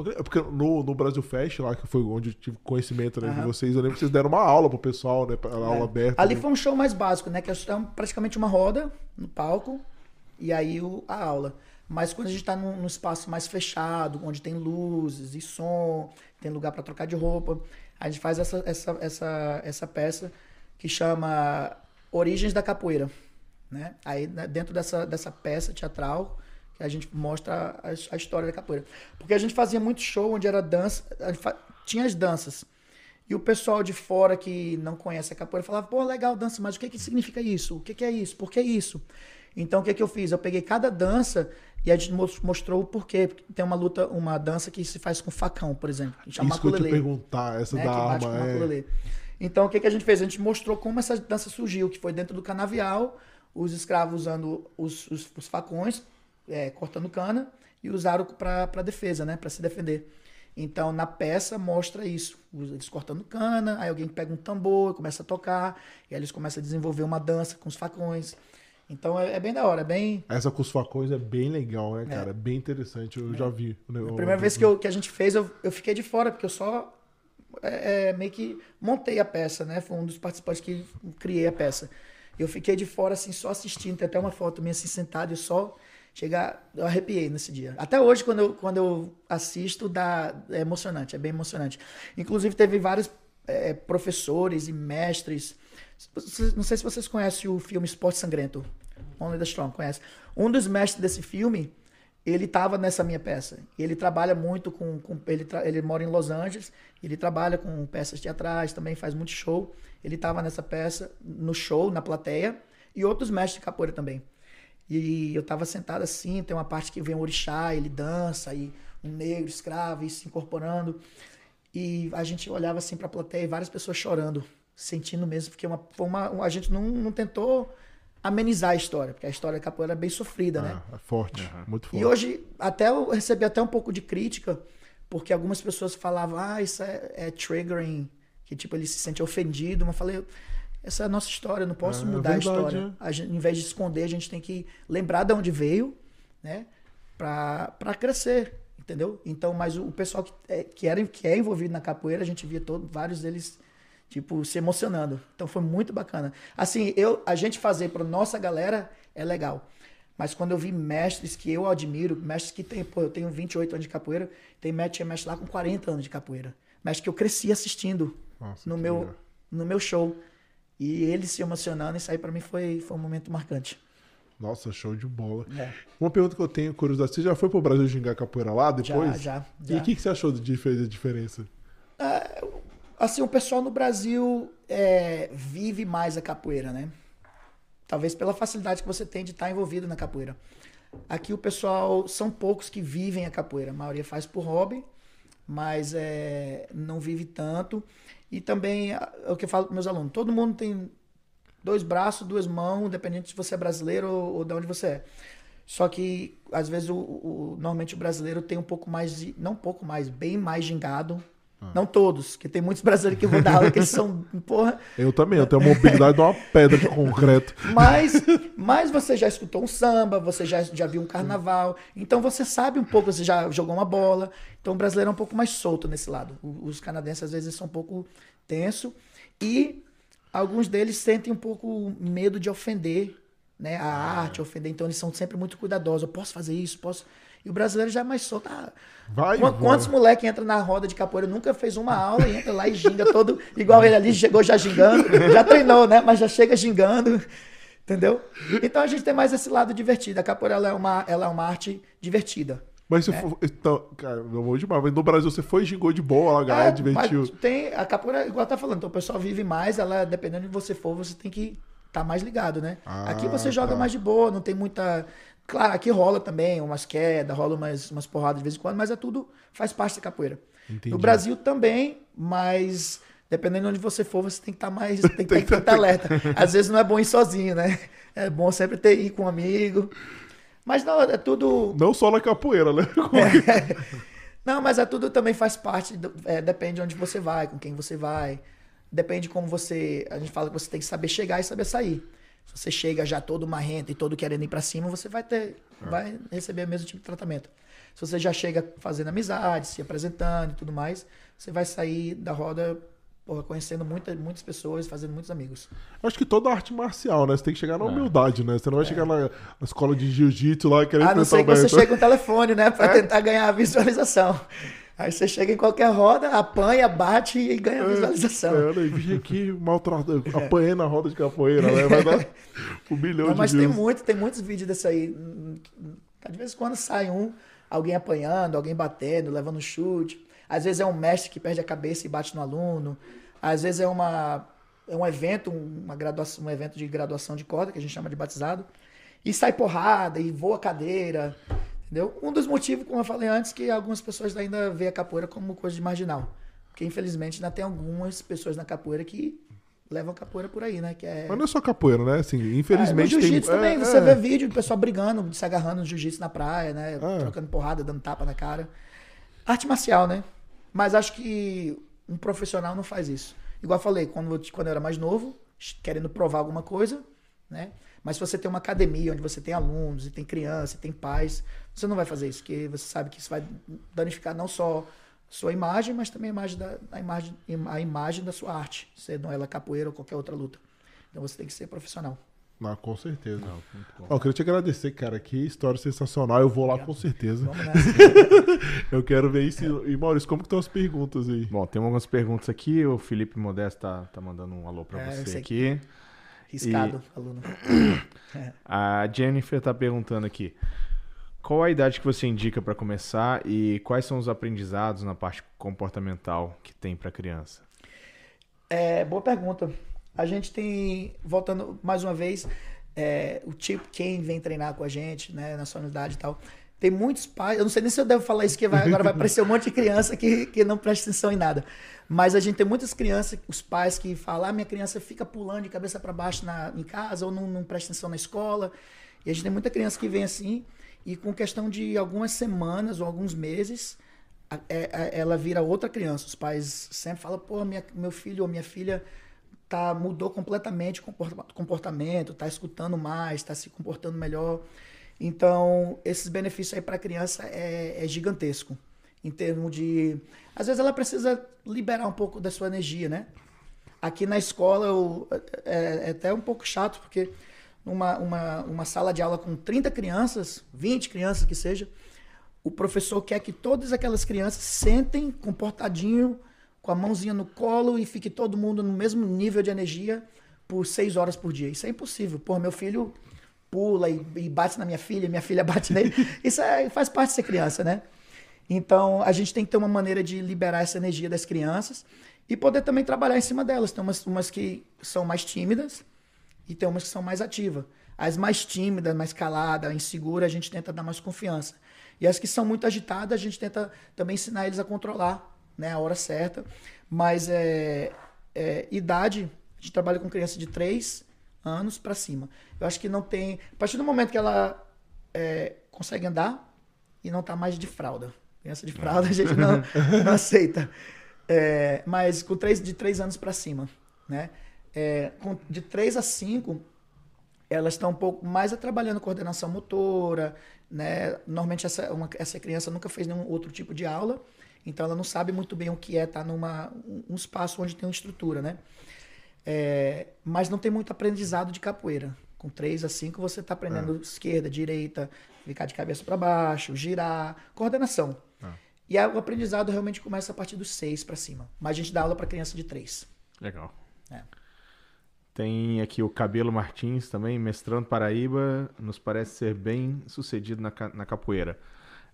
É Porque no, no Brasil Fest, lá que foi onde eu tive conhecimento né, de Aham. vocês, eu lembro que vocês deram uma aula pro pessoal, né? pra- Aula É. aberta. Ali né? foi um show mais básico, né? Que é praticamente uma roda no palco e aí o- a aula. Mas quando a gente tá num, num espaço mais fechado, onde tem luzes e som, tem lugar para trocar de roupa, a gente faz essa, essa, essa, essa peça que chama Origens da Capoeira. Né? Aí né, dentro dessa, dessa peça teatral a gente mostra a, a história da capoeira. Porque a gente fazia muito show onde era dança, tinha as danças. E o pessoal de fora que não conhece a capoeira falava, pô, legal dança, mas o que que significa isso? O que que é isso? Por que isso? Então o que que eu fiz? Eu peguei cada dança e a gente mos- mostrou o porquê. Porque Tem uma luta, uma dança que se faz com facão, por exemplo. chama Isso que eu te perguntar, essa né, da arma. É... Então, o que, que a gente fez? A gente mostrou como essa dança surgiu, que foi dentro do canavial, os escravos usando os, os, os facões, é, cortando cana, e usaram para defesa, né, para se defender. Então, na peça, mostra isso. Eles cortando cana, aí alguém pega um tambor, começa a tocar, e aí eles começam a desenvolver uma dança com os facões. Então, é, é bem da hora, é bem... Essa com os facões é bem legal, né, cara? É bem interessante. Eu já vi. né, A primeira vez que, eu, que a gente fez, eu, eu fiquei de fora, porque eu só é, é, meio que montei a peça, né? Foi um dos participantes que criei a peça. Eu fiquei de fora, assim, só assistindo. Tem até uma foto minha, assim, sentado, e só chegar... Eu arrepiei nesse dia. Até hoje, quando eu, quando eu assisto, dá, é emocionante, é bem emocionante. Inclusive, teve vários é, professores e mestres... Não sei se vocês conhecem o filme Esporte Sangrento. Only the Strong, conhece? Um dos mestres desse filme, ele estava nessa minha peça. Ele trabalha muito com. com- ele, ele mora em Los Angeles, ele trabalha com peças teatrais, também faz muito show. Ele estava nessa peça, no show, na plateia, e outros mestres de capoeira também. E eu estava sentado assim, tem uma parte que vem um orixá, ele dança, e um negro escravo, e se incorporando. E a gente olhava assim para a plateia e várias pessoas chorando, sentindo mesmo, porque uma, foi uma, um- a gente não, não tentou amenizar a história, porque a história da capoeira é bem sofrida, né? Ah, é forte, muito forte. E hoje, até eu recebi até um pouco de crítica, porque algumas pessoas falavam, ah, isso é, é triggering, que tipo, ele se sente ofendido, mas eu falei, essa é a nossa história, eu não posso É mudar verdade, a história. A gente, em vez de esconder, a gente tem que lembrar de onde veio, né, pra crescer, entendeu? Então, mas o, o pessoal que é, que, era, que é envolvido na capoeira, a gente via todo, vários deles tipo, se emocionando. Então foi muito bacana. Assim, eu, a gente fazer para nossa galera é legal. Mas quando eu vi mestres que eu admiro, mestres que tem, pô, eu tenho 28 anos de capoeira, tem mestre, tinha mestre lá com 40 anos de capoeira. Mestre que eu cresci assistindo Nossa, no meu legal. no meu show. E ele se emocionando, isso aí para mim foi, foi um momento marcante. Nossa, show de bola. É. Uma pergunta que eu tenho, curiosidade. Você já foi pro Brasil gingar capoeira lá depois? Já, já, E já. o que, que você achou de fez a diferença? Assim, o pessoal no Brasil é, vive mais a capoeira, né? Talvez pela facilidade que você tem de estar envolvido na capoeira. Aqui o pessoal, são poucos que vivem a capoeira. A maioria faz por hobby, mas é, não vive tanto. E também, é o que eu falo para meus alunos, todo mundo tem dois braços, duas mãos, independente se você é brasileiro ou, ou de onde você é. Só que, às vezes, o, o- normalmente o brasileiro tem um pouco mais de. Não um pouco mais, bem mais gingado. Não todos, que tem muitos brasileiros que vou dar aula que eles são, porra. Eu também, eu tenho a mobilidade de uma pedra de concreto. Mas, mas você já escutou um samba, você já, já viu um carnaval, então você sabe um pouco, você já jogou uma bola. Então o brasileiro é um pouco mais solto nesse lado. Os canadenses às vezes são um pouco tenso e alguns deles sentem um pouco medo de ofender né, a arte, ofender, então eles são sempre muito cuidadosos. Eu posso fazer isso, posso. E o brasileiro já é mais solto. Ah, Vai, Qu- vai. Quantos moleque entra na roda de capoeira, nunca fez uma aula e entra lá e ginga todo, igual ele ali, chegou já gingando, já treinou, né? Mas já chega gingando, entendeu? Então a gente tem mais esse lado divertido. A capoeira ela é uma, ela é uma arte divertida. Mas se for. Então, cara, eu vou demais. Mas no Brasil você foi, gingou de boa, a galera É, divertiu. tem, a capoeira, igual tá falando, então o pessoal vive mais, ela, dependendo de você for, você tem que estar mais ligado, né? Ah, aqui você joga tá. mais de boa, não tem muita. Claro, aqui rola também umas quedas, rola umas, umas porradas de vez em quando, mas é tudo, faz parte da capoeira. Entendi. No Brasil também, mas dependendo de onde você for, você tem que estar mais. Tem que Tem que estar alerta. Às vezes não é bom ir sozinho, né? É bom sempre ter ir com um amigo. Mas não, é tudo. Não só na capoeira, né? Não, mas é tudo também faz parte. do- é, depende de onde você vai, com quem você vai. Depende de como você. A gente fala que você tem que saber chegar e saber sair. Se você chega já todo marrento e todo querendo ir pra cima, você vai ter. Vai receber o mesmo tipo de tratamento. Se você já chega fazendo amizade, se apresentando e tudo mais, você vai sair da roda porra, conhecendo muita, muitas pessoas, fazendo muitos amigos. Acho que toda arte marcial, né? Você tem que chegar na humildade, né? Você não vai chegar na, na escola de jiu-jitsu lá querendo A não enfrentar ser o que você chegue com o telefone, né? Pra tentar ganhar a visualização. Aí você chega em qualquer roda, apanha, bate e ganha a visualização. É, aí, vim aqui maltratado, apanhei na roda de capoeira, né? Vai dar um bilhão Não, de mas tem views. muito, tem muitos vídeos desse aí. De vez em quando sai um, alguém apanhando, alguém batendo, levando um chute. Às vezes é um mestre que perde a cabeça e bate no aluno. Às vezes é uma é um evento, uma graduação, um evento de graduação de corda, que a gente chama de batizado. E sai porrada, e voa cadeira. Entendeu? Um dos motivos, como eu falei antes, que algumas pessoas ainda veem a capoeira como coisa de marginal. Porque infelizmente ainda tem algumas pessoas na capoeira que levam a capoeira por aí, né? Que é Mas não é só capoeira, né? Assim, é, infelizmente no tem. jiu-jitsu é, também, é. você vê vídeo de pessoal brigando, se agarrando no jiu-jitsu na praia, né? É. Trocando porrada, dando tapa na cara. Arte marcial, né? Mas acho que um profissional não faz isso. Igual eu falei, quando quando eu era mais novo, querendo provar alguma coisa, né? Mas se você tem uma academia onde você tem alunos, e tem criança, e tem pais, você não vai fazer isso, porque você sabe que isso vai danificar não só sua imagem, mas também a imagem da, a imagem, a imagem da sua arte, sendo ela capoeira ou qualquer outra luta. Então você tem que ser profissional. Não, com certeza. Não, muito bom. Ó, eu queria te agradecer, cara. Que história sensacional. Eu vou lá com certeza. Vamos nessa. Eu quero ver isso. E Maurício, como que estão as perguntas aí? Bom, tem algumas perguntas aqui. O Felipe Modesto tá, tá mandando um alô pra É, você aqui. Riscado, aluno. A Jennifer tá perguntando aqui. Qual a idade que você indica pra começar e quais são os aprendizados na parte comportamental que tem pra criança? É, boa pergunta. A gente tem, voltando mais uma vez, é, o tipo, quem vem treinar com a gente, né, na sua unidade e tal. Tem muitos pais, eu não sei nem se eu devo falar isso, que vai, agora vai aparecer um monte de criança que, que não presta atenção em nada. Mas a gente tem muitas crianças, os pais que falam, ah, minha criança fica pulando de cabeça para baixo na, em casa ou não, não presta atenção na escola. E a gente tem muita criança que vem assim, e com questão de algumas semanas ou alguns meses, a- é- é- ela vira outra criança. Os pais sempre falam, pô, minha, meu filho ou minha filha tá, mudou completamente o comporta- comportamento, tá escutando mais, tá se comportando melhor. Então, esses benefícios aí para a criança é, é gigantesco. Em termos de. Às vezes ela precisa liberar um pouco da sua energia, né? Aqui na escola eu- é, é até um pouco chato, porque numa uma, uma sala de aula com 30 crianças, 20 crianças que seja, o professor quer que todas aquelas crianças sentem comportadinho, com a mãozinha no colo e fique todo mundo no mesmo nível de energia por seis horas por dia. Isso é impossível. Pô, meu filho pula e, e bate na minha filha, minha filha bate nele. Isso é- faz parte de ser criança, né? Então, a gente tem que ter uma maneira de liberar essa energia das crianças e poder também trabalhar em cima delas. Tem umas, umas que são mais tímidas e tem umas que são mais ativas. As mais tímidas, mais caladas, inseguras, a gente tenta dar mais confiança. E as que são muito agitadas, a gente tenta também ensinar eles a controlar né, a hora certa. Mas é, é, idade, a gente trabalha com criança de 3 anos para cima. Eu acho que não tem. A partir do momento que ela é, consegue andar e não tá mais de fralda. Criança de fralda a gente não, não aceita. É, mas com três, de 3 anos para cima. Né? É, com- de 3 a 5, elas estão um pouco mais trabalhando coordenação motora, né? Normalmente essa, uma- essa criança nunca fez nenhum outro tipo de aula, então ela não sabe muito bem o que é estar numa um- um espaço onde tem uma estrutura, né? É, mas não tem muito aprendizado de capoeira. Com 3 a 5 você está aprendendo esquerda, direita, ficar de cabeça para baixo, girar, coordenação. E aí, o aprendizado realmente começa a partir dos 6 para cima. Mas a gente dá aula para criança de 3. Legal. É. Tem aqui o Cabelo Martins também, mestrando Paraíba, nos parece ser bem sucedido na, na capoeira.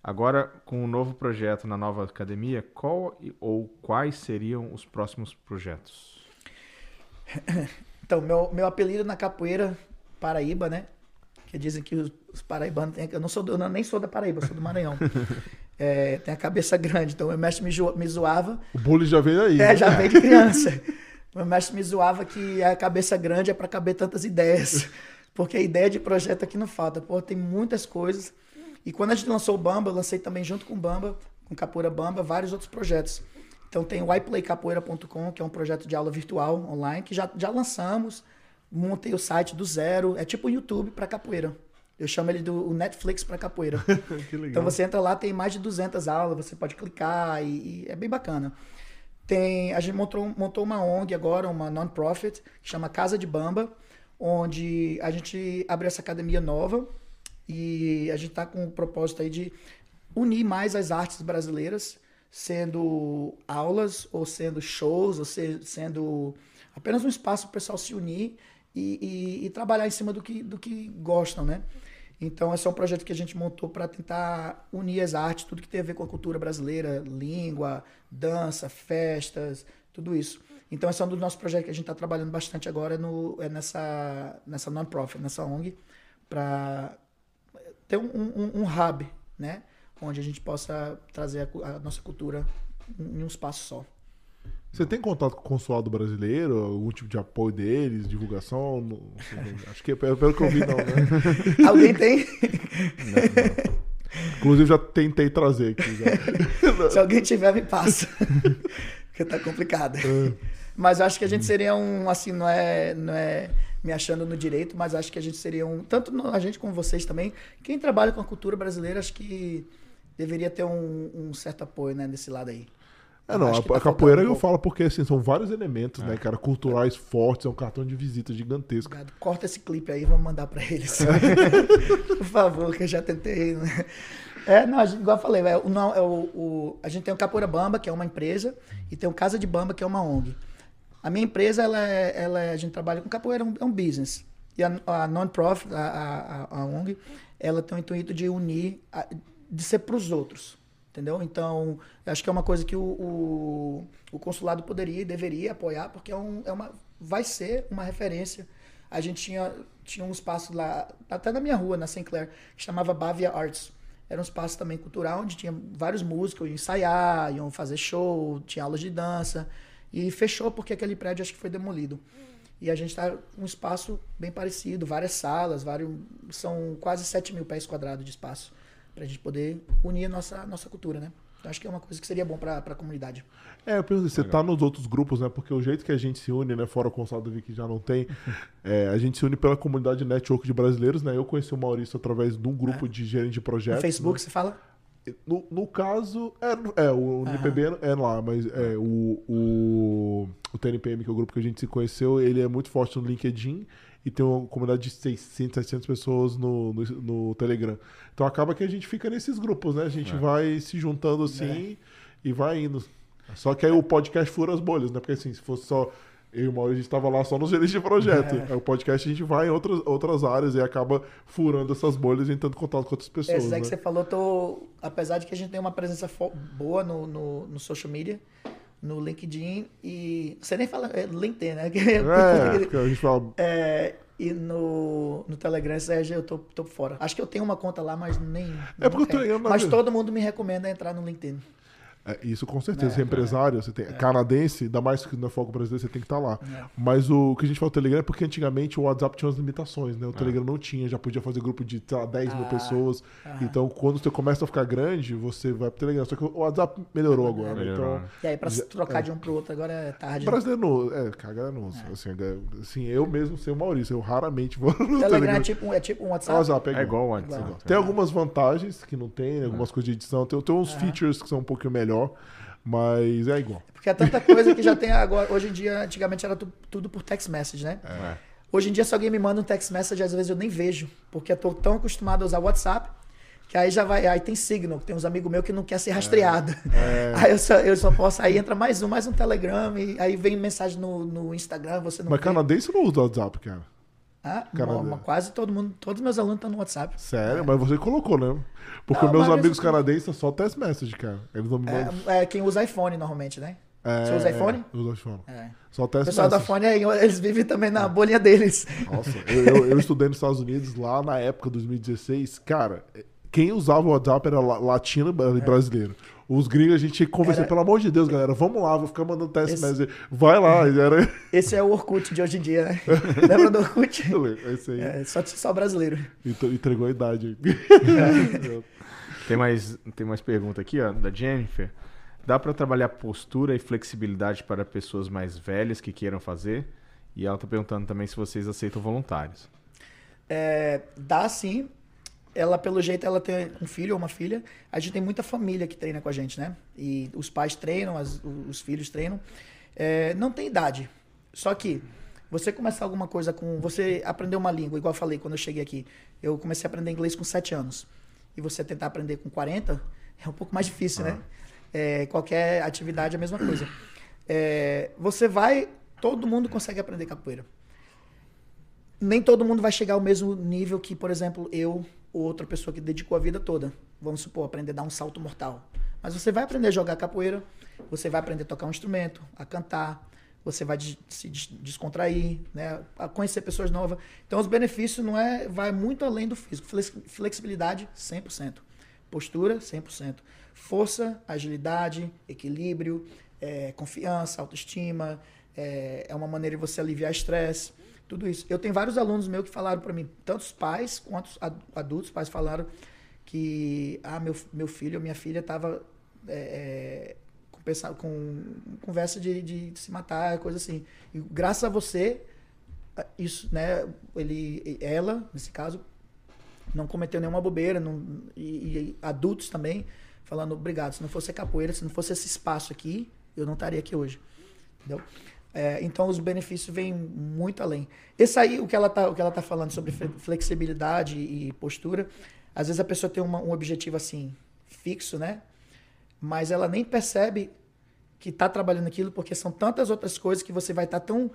Agora, com o novo projeto na nova academia, qual e- ou quais seriam os próximos projetos? Então, meu, meu apelido na capoeira, Paraíba, né? Que dizem que os, os paraibanos têm. Eu não sou do- eu nem sou da Paraíba, eu sou do Maranhão. É, tem a cabeça grande, então meu mestre me, me zoava. O bullying já veio aí. É, né? já veio de criança. Meu mestre me zoava que a cabeça grande é para caber tantas ideias. Porque a ideia de projeto aqui não falta. Pô, tem muitas coisas. E quando a gente lançou o Bamba, eu lancei também junto com o Bamba, com Capoeira Bamba, vários outros projetos. Então tem o iPlayCapoeira.com, que é um projeto de aula virtual online, que já, já lançamos. Montei o site do zero. É tipo o YouTube para capoeira. Eu chamo ele do Netflix para capoeira. que legal. Então você entra lá, tem mais de 200 aulas, você pode clicar e, e é bem bacana. Tem, a gente montou, montou uma ONG agora, uma non-profit, que chama Casa de Bamba, onde a gente abriu essa academia nova e a gente está com o propósito aí de unir mais as artes brasileiras, sendo aulas, ou sendo shows, ou se, sendo apenas um espaço para o pessoal se unir e, e, e, trabalhar em cima do que, do que gostam, né? Então, esse é um projeto que a gente montou para tentar unir as artes, tudo que tem a ver com a cultura brasileira, língua, dança, festas, tudo isso. Então, esse é um dos nossos projetos que a gente está trabalhando bastante agora no, é nessa, nessa non-profit, nessa ONG, para ter um, um, um, hub, né? Onde a gente possa trazer a, a nossa cultura em um espaço só. Você tem contato com o consulado brasileiro? Algum tipo de apoio deles, divulgação? Não, acho que é pelo que eu vi, não, né? Alguém tem? Não, não. Inclusive já tentei trazer aqui. Já. Se alguém tiver, me passa. Porque tá complicado. É. Mas acho que a gente seria um, assim, não é, não é me achando no direito, mas acho que a gente seria um, tanto a gente como vocês também, quem trabalha com a cultura brasileira, acho que deveria ter um, um certo apoio, né, desse lado aí. É, não, a, tá a capoeira eu falo porque assim, são vários elementos, né, é. né, cara, culturais é. fortes, é um cartão de visita gigantesco. Corta esse clipe aí, vamos mandar para eles. Por favor, que eu já tentei, né? É, não, gente, igual eu falei, é, não, é o, o, a gente tem o Capoeira Bamba, que é uma empresa, e tem o Casa de Bamba, que é uma ONG. A minha empresa, ela é, ela é, a gente trabalha com capoeira, é um, é um business. E a, a non-profit, a, a, a, ONG, ela tem o intuito de unir, de ser para os outros. Entendeu? Então, acho que é uma coisa que o, o, o consulado poderia e deveria apoiar, porque é, um, é uma, vai ser uma referência. A gente tinha, tinha um espaço lá, até na minha rua, na Sinclair, que chamava Bavia Arts. Era um espaço também cultural, onde tinha vários músicos, iam ensaiar, iam fazer show, tinha aulas de dança. E fechou porque aquele prédio acho que foi demolido. E a gente está um espaço bem parecido, várias salas, vários, são quase 7 mil pés quadrados de espaço para a gente poder unir a nossa, nossa cultura, né? Então, acho que é uma coisa que seria bom para a comunidade. É, eu penso, você está nos outros grupos, né? Porque o jeito que a gente se une, né? Fora o Consulado Vi que já não tem, é, a gente se une pela comunidade network de brasileiros, né? Eu conheci o Maurício através de um grupo é. de gerente de projetos. No Facebook, né? você fala? No, no caso, é, é o NPB é lá, mas é, o, o, o TNPM, que é o grupo que a gente se conheceu, ele é muito forte no LinkedIn e tem uma comunidade de 600, 700 pessoas no, no, no, Telegram. Então acaba que a gente fica nesses grupos, né? A gente é. vai se juntando assim é. e vai indo. Só que aí o podcast fura as bolhas, né? Porque assim, se fosse só eu e o Maurício, a gente estava lá só nos gerentes de projeto. É. o podcast a gente vai em outras, outras áreas e acaba furando essas bolhas e entrando em contato com outras pessoas. É, né? que você falou, tô, apesar de que a gente tem uma presença boa no, no, no social media, no LinkedIn e. Você nem fala. É, LinkedIn, né? É, a gente fala. É, e no, no Telegram, Sérgio, eu tô, tô fora. Acho que eu tenho uma conta lá, mas nem. É porque eu tenho. Mas todo mundo me recomenda entrar no LinkedIn. É, isso com certeza. É, você é empresário, você tem é. canadense, ainda mais que no foco brasileiro, você tem que estar tá lá. É. Mas o que a gente fala do Telegram é porque antigamente o WhatsApp tinha umas limitações, né? O é. Telegram não tinha, já podia fazer grupo de sei lá, 10 mil ah, pessoas. Ah. Então, quando você começa a ficar grande, você vai pro Telegram. Só que o WhatsApp melhorou agora. Né? Então, e aí, pra já, trocar de um pro outro agora é tarde. Né? Brasileiro, é, caga não. Assim, assim, eu mesmo sei o Maurício, eu raramente vou no Telegram. Telegram é tipo, é tipo um WhatsApp? WhatsApp é, igual o WhatsApp. Igual. Tem algumas vantagens que não tem, algumas coisas de edição. Tem, tem uns features que são um pouquinho melhor. Mas é igual. Porque é tanta coisa que já tem agora. Hoje em dia, antigamente era tu, tudo por text message, né? É. Hoje em dia, se alguém me manda um text message, às vezes eu nem vejo. Porque eu tô tão acostumado a usar WhatsApp. Que aí já vai. Aí tem Signal, que tem uns amigos meus que não quer ser rastreado. É. Aí eu só, eu só posso. Aí entra mais um, mais um Telegram. E aí vem mensagem no, no Instagram, você não Mas vê. canadense não usa WhatsApp, cara. Ah, uma, quase todo mundo, todos meus alunos estão no WhatsApp. Sério? É. Mas você colocou, né? Porque não, meus amigos canadenses são só test message, cara. Eles não é, é, quem usa iPhone normalmente, né? É, você usa iPhone? É, usa iPhone. É. Só test O pessoal message. da iPhone, eles vivem também na bolinha deles. Nossa, eu, eu, eu, estudei nos Estados Unidos lá na época, 2016. Cara, quem usava o WhatsApp era la- latino e brasileiro. Os gringos a gente tinha que conversar, Era- pelo amor de Deus, galera, vamos lá, vou ficar mandando teste Esse- message. Vai lá, era. Esse é o Orkut de hoje em dia, né? Lembra do Orkut? Esse aí É, só, só brasileiro. entre- entregou a idade. Tem mais, tem mais pergunta aqui, ó, da Jennifer. Dá para trabalhar postura e flexibilidade para pessoas mais velhas que queiram fazer? E ela tá perguntando também se vocês aceitam voluntários. É, dá sim. Ela, pelo jeito, ela tem um filho ou uma filha. A gente tem muita família que treina com a gente, né? E os pais treinam, as- os filhos treinam. É, não tem idade. Só que você começar alguma coisa com. Você aprender uma língua, igual eu falei quando eu cheguei aqui. Eu comecei a aprender inglês com 7 anos. E você tentar aprender com 40 é um pouco mais difícil, né? É, qualquer atividade é a mesma coisa. É, você vai. Todo mundo consegue aprender capoeira nem todo mundo vai chegar ao mesmo nível que, por exemplo, eu outra pessoa que dedicou a vida toda. Vamos supor, aprender a dar um salto mortal. Mas você vai aprender a jogar capoeira, você vai aprender a tocar um instrumento, a cantar, você vai des- se des- descontrair, né? a conhecer pessoas novas. Então, os benefícios não é, vai muito além do físico. Flex- Flexibilidade, 100%. Postura, 100%. Força, agilidade, equilíbrio, eh, confiança, autoestima. eh, é uma maneira de você aliviar estresse. Tudo isso. Eu tenho vários alunos meus que falaram para mim, tanto os pais quanto os ad- adultos, pais falaram que ah, meu, meu filho ou minha filha estava com, pensa- com conversa de, de se matar, coisa assim. E graças a você, isso, né, ele, ela, nesse caso, não cometeu nenhuma bobeira, não, e, e adultos também, falando obrigado, se não fosse a capoeira, se não fosse esse espaço aqui, eu não estaria aqui hoje. Entendeu? É, então os benefícios vêm muito além. Esse aí, o que ela está tá falando sobre flexibilidade e postura, às vezes a pessoa tem uma- um objetivo assim, fixo, né? Mas ela nem percebe que está trabalhando aquilo, porque são tantas outras coisas que você vai estar tão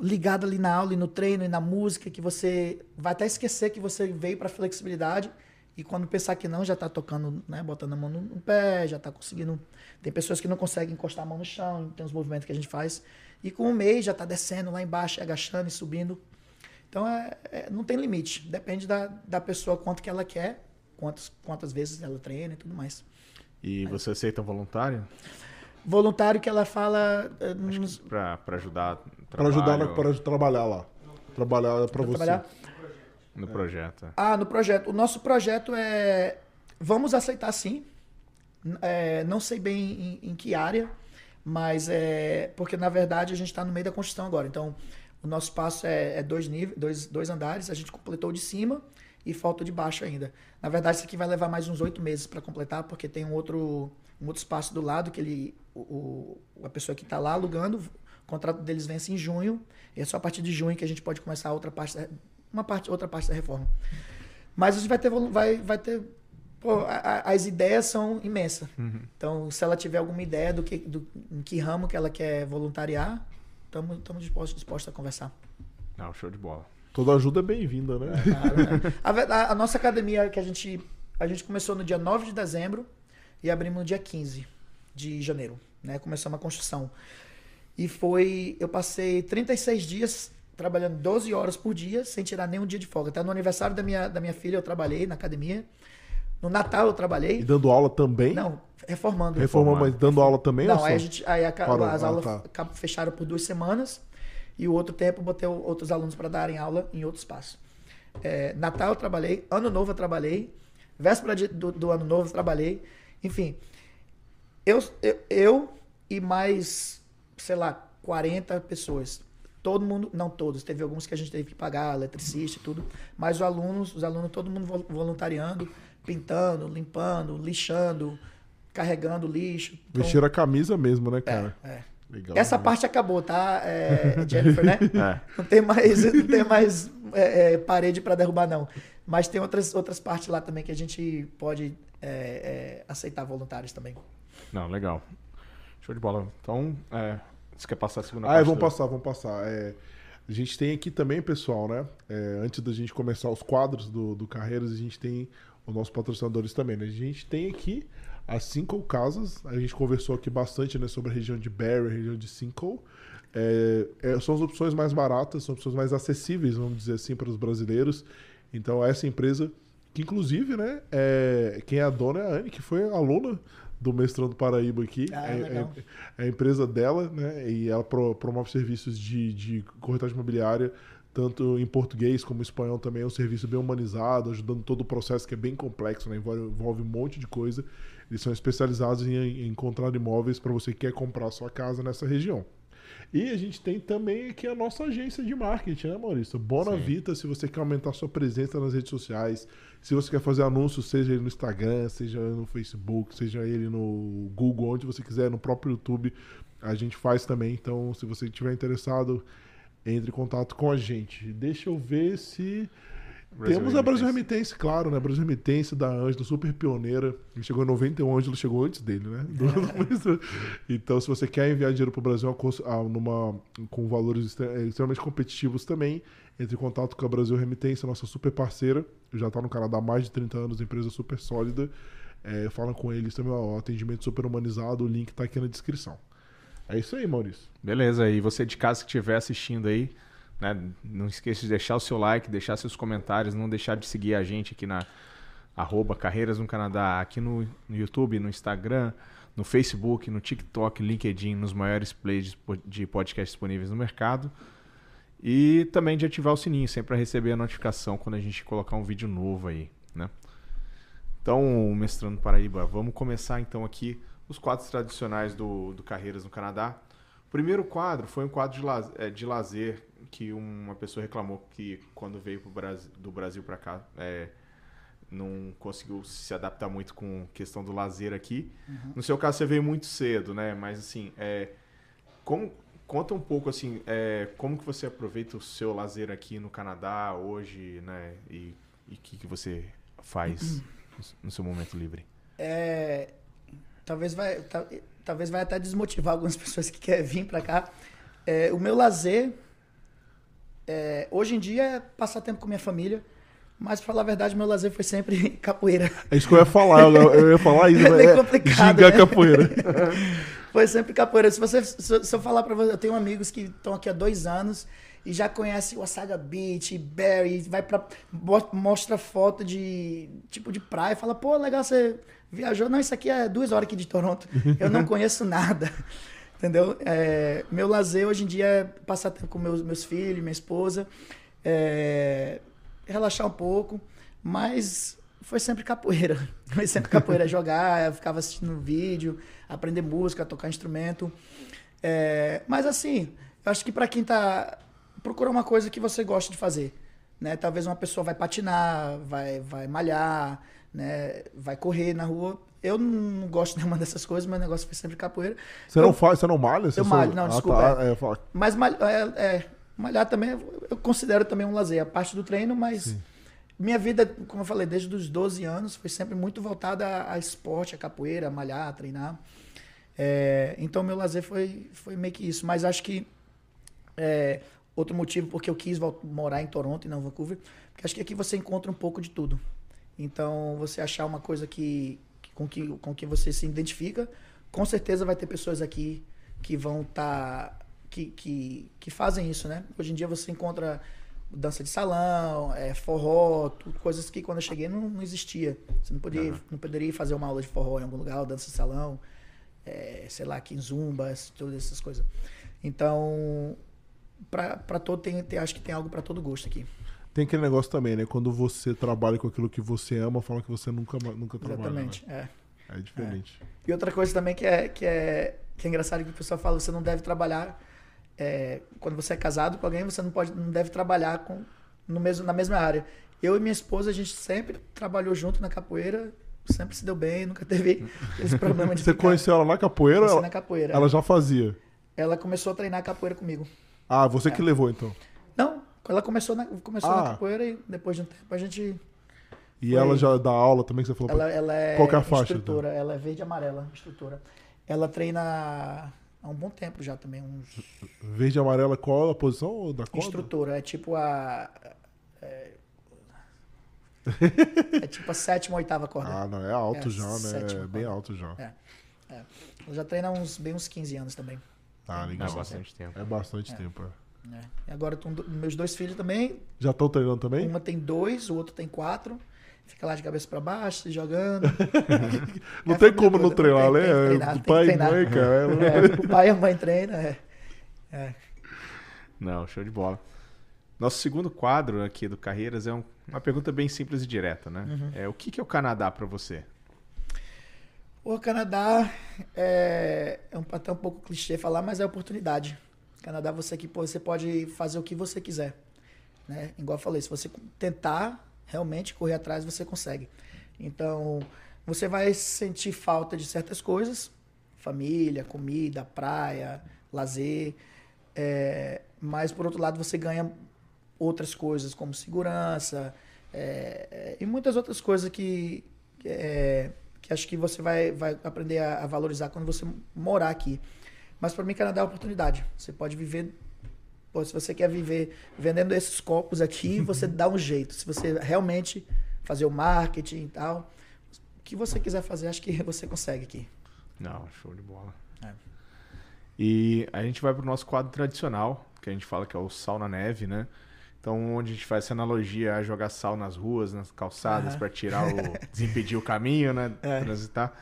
ligado ali na aula e no treino e na música que você vai até esquecer que você veio para flexibilidade e quando pensar que não já está tocando, né, botando a mão no, no pé, já está conseguindo. Tem pessoas que não conseguem encostar a mão no chão, tem os movimentos que a gente faz e com um mês já está descendo lá embaixo, agachando e subindo. Então é, é- não tem limite, depende da, da pessoa quanto que ela quer, quantas quantas vezes ela treina e tudo mais. E você aceita voluntário? Voluntário que ela fala eh, nos- Pra, pra ajudar Pra ajudar pra trabalhar lá. Trabalhar pra você. trabalhar. no projeto. Ah, no projeto. O nosso projeto é. Vamos aceitar sim. É, não sei bem em, em que área, mas é. Porque na verdade a gente está no meio da construção agora. Então, o nosso espaço é, é dois níveis, dois, dois andares. A gente completou de cima e falta de baixo ainda. Na verdade, isso aqui vai levar mais uns oito meses para completar, porque tem um outro, um outro espaço do lado que ele. O, o- a pessoa que está lá alugando, o contrato deles vence em junho. E é só a partir de junho que a gente pode começar outra parte, da- uma parte, outra parte da reforma. Mas a gente vai ter, vai, vai ter pô, a- a- as ideias são imensas. Então, se ela tiver alguma ideia do que, do, em que ramo que ela quer voluntariar, estamos dispostos, dispostos a conversar. Não, show de bola. Toda ajuda é bem-vinda, né? Claro, né? a- a nossa academia que a gente a gente começou no dia 9 de dezembro e abrimos no dia 15 de janeiro, né? Começamos a construção. E foi, eu passei 36 dias trabalhando 12 horas por dia, sem tirar nenhum dia de folga. Até no aniversário da minha, da minha filha eu trabalhei na academia. No Natal eu E trabalhei. dando aula também? Não, reformando. Reformou, mas dando aula também? Não, aí a gente, aí a Parou. as Ah, aulas tá. fecharam por duas semanas e o outro tempo eu botei outros alunos para darem aula em outro espaço. É, Natal eu trabalhei, Ano Novo eu trabalhei, véspera de- do, do Ano Novo eu trabalhei, enfim. Eu, eu, eu e mais, sei lá, 40 pessoas. Todo mundo, não todos, teve alguns que a gente teve que pagar, eletricista e tudo, mas os alunos, os alunos, todo mundo vol- voluntariando, pintando, limpando, lixando, carregando lixo. Então, Vestir a camisa mesmo, né, cara? é, é. Legal. Essa parte acabou, tá, é, Jennifer, né? É. Não tem mais, não tem mais é, é, parede para derrubar, não. Mas tem outras, outras partes lá também que a gente pode é, é, aceitar voluntários também. Não, legal. Show de bola. Então, é, você quer passar a segunda Ah, é, parte? vamos do- passar, vamos passar. É, a gente tem aqui também, pessoal, né? é, antes da gente começar os quadros do, do Carreiras, a gente tem os nossos patrocinadores também, né? A gente tem aqui as Cinco Casas. A gente conversou aqui bastante né, sobre a região de Barry, a região de Cinco. É, é, são as opções mais baratas, são opções mais acessíveis, vamos dizer assim, para os brasileiros. Então, essa empresa Que inclusive, né, é, quem é a dona é a Anne, que foi aluna do Mestrando Paraíba aqui. Ah, é, é- é a empresa dela, né? E ela pro- promove serviços de, de corretagem imobiliária, tanto em português como em espanhol também. É um serviço bem humanizado, ajudando todo o processo que é bem complexo, né? Envolve, envolve um monte de coisa. Eles são especializados em, em encontrar imóveis para você que quer comprar sua casa nessa região. E a gente tem também aqui a nossa agência de marketing, né, Maurício? Bona Sim. Vita, se você quer aumentar sua presença nas redes sociais, se você quer fazer anúncios, seja ele no Instagram, seja no Facebook, seja ele no Google, onde você quiser, no próprio YouTube, a gente faz também. Então, se você estiver interessado, entre em contato com a gente. Deixa eu ver se. Temos a Brasil Remitência, claro, né? Brasil Remitência da Ângelo, super pioneira. Ele chegou em 91, o Ângelo chegou antes dele, né? então, se você quer enviar dinheiro para o Brasil a a- numa, com valores eh, extremamente competitivos também, entre em contato com a Brasil Remitência, nossa super parceira. Já está no Canadá há mais de 30 anos, empresa super sólida. É, fala com eles também, ó, atendimento super humanizado, o link está aqui na descrição. É isso aí, Maurício. Beleza, e você de casa que estiver assistindo aí, né, não esqueça de deixar o seu like, deixar seus comentários, não deixar de seguir a gente aqui na arroba Carreiras no Canadá, aqui no, no YouTube, no Instagram, no Facebook, no TikTok, LinkedIn, nos maiores plays de po- de podcast disponíveis no mercado. E também de ativar o sininho, sempre para receber a notificação quando a gente colocar um vídeo novo aí, né? Então, mestrando Paraíba, vamos começar então aqui os quadros tradicionais do, do Carreiras no Canadá. O primeiro quadro foi um quadro de, laz- eh, de lazer que uma pessoa reclamou que quando veio Brasil, do Brasil para cá eh, não conseguiu se adaptar muito com a questão do lazer aqui. No seu caso, você veio muito cedo, né? Mas assim, é, como, conta um pouco assim, é, como que você aproveita o seu lazer aqui no Canadá hoje, né? E o que, que você faz no seu momento livre? É, talvez vai, ta- talvez vai até desmotivar algumas pessoas que querem vir pra cá. É, o meu lazer é, hoje em dia é passar tempo com minha família, mas pra falar a verdade, meu lazer foi sempre capoeira. É isso que eu ia falar, eu, ia falar isso. É bem é complicado, né? capoeira. Foi sempre capoeira. Se, você, se, eu falar pra você, eu tenho amigos que estão aqui há dois anos e já conhecem o Asaga Beach, Barry, vai pra. mo- mostra foto de tipo de praia, fala, pô, legal, você viajou. Não, isso aqui é duas horas aqui de Toronto. Eu não conheço nada. Entendeu? É, meu lazer hoje em dia é passar tempo com meus, meus filhos, minha esposa, é, relaxar um pouco, mas foi sempre capoeira. Foi sempre capoeira, jogar, eu ficava assistindo vídeo, aprender música, tocar instrumento. É, mas assim, eu acho que pra quem tá. Procura uma coisa que você gosta de fazer. Né? Talvez uma pessoa vai patinar, vai, vai malhar, né? vai correr na rua. Eu não gosto nenhuma dessas coisas, meu negócio foi sempre capoeira. Você não faz, você não malha? Você Eu malho, não, Ah, desculpa, tá, é, fala- Mas é, é, malhar também, eu considero também um lazer, a parte do treino, mas minha vida, como eu falei, desde os 12 anos, foi sempre muito voltada a, a esporte, a capoeira, a malhar, a treinar. É, então, meu lazer foi, foi meio que isso. Mas acho que é, outro motivo porque eu quis morar em Toronto e não Vancouver, porque acho que aqui você encontra um pouco de tudo. Então, você achar uma coisa que, com, que, com que você se identifica, com certeza vai ter pessoas aqui que vão estar. que, que, que fazem isso, né? Hoje em dia você encontra dança de salão, é, forró, tudo, coisas que quando eu cheguei não, não existia. Você não, podia, não poderia fazer uma aula de forró em algum lugar, dança de salão, é, sei lá, quinzumba, todas essas coisas. Então, pra todo, tem, tem- acho que tem algo para todo gosto aqui. Tem aquele negócio também, né? Quando você trabalha com aquilo que você ama, fala que você nunca, nunca trabalha. Exatamente. É. Né? É diferente. E outra coisa também que é, que é, que é engraçado que o pessoal fala, você não deve trabalhar é, quando você é casado com alguém, você não pode, não deve trabalhar com, no mesmo, na mesma área. Eu e minha esposa, a gente sempre trabalhou junto na capoeira, sempre se deu bem, nunca teve esse problema de Você ficar- conheceu ela na capoeira? Conheci Ela, na capoeira. ela já fazia. Ela começou a treinar capoeira comigo. Ah, você que levou então. Não, ela começou na, começou Ah. na capoeira e depois de um tempo a gente. E Foi. ela já dá aula também, que você falou. pra- Ela, ela é Qual que é a faixa, instrutora, ela é verde e amarela, instrutora. Ela treina há um bom tempo já também, uns Verde e amarela, qual a posição da corda? Instrutora, é tipo a. É, é tipo a sétima, oitava corda. Ah, não, é alto É, já, né? sétima É bem corda. alto já. É. Ela já treina há uns, bem uns 15 anos também. Ah, legal. bastante tempo. É bastante tempo. é. Né? E agora meus dois filhos também. Já estão treinando também? Uma tem dois, o outro tem quatro. Fica lá de cabeça pra baixo, se jogando. Não É tem como não toda, treinar, né? treinar, tem que Pai e mãe, cara. É, o pai e a mãe treinam, é. É. Não, show de bola. Nosso segundo quadro aqui do Carreiras é um- uma pergunta bem simples e direta, né? Uhum. É o que, que é o Canadá pra você? O Canadá é, é um, até um pouco clichê falar, mas é oportunidade. Canadá você aqui você pode fazer o que você quiser, né? Igual eu falei, se você tentar realmente correr atrás, você consegue. Então, você vai sentir falta de certas coisas, família, comida, praia, lazer, é, mas por outro lado você ganha outras coisas como segurança é, e muitas outras coisas que é, que acho que você vai, vai aprender a, a valorizar quando você morar aqui. Mas para mim, Canadá é oportunidade. Você pode viver. pô, se você quer viver vendendo esses copos aqui, você dá um jeito. Se você realmente fazer o marketing e tal, o que você quiser fazer, acho que você consegue aqui. Não, show de bola. É. E a gente vai pro nosso quadro tradicional, que a gente fala que é o sal na neve, né? Então, onde a gente faz essa analogia a jogar sal nas ruas, nas calçadas, Aham. pra tirar o. desimpedir o caminho, né? É. Transitar.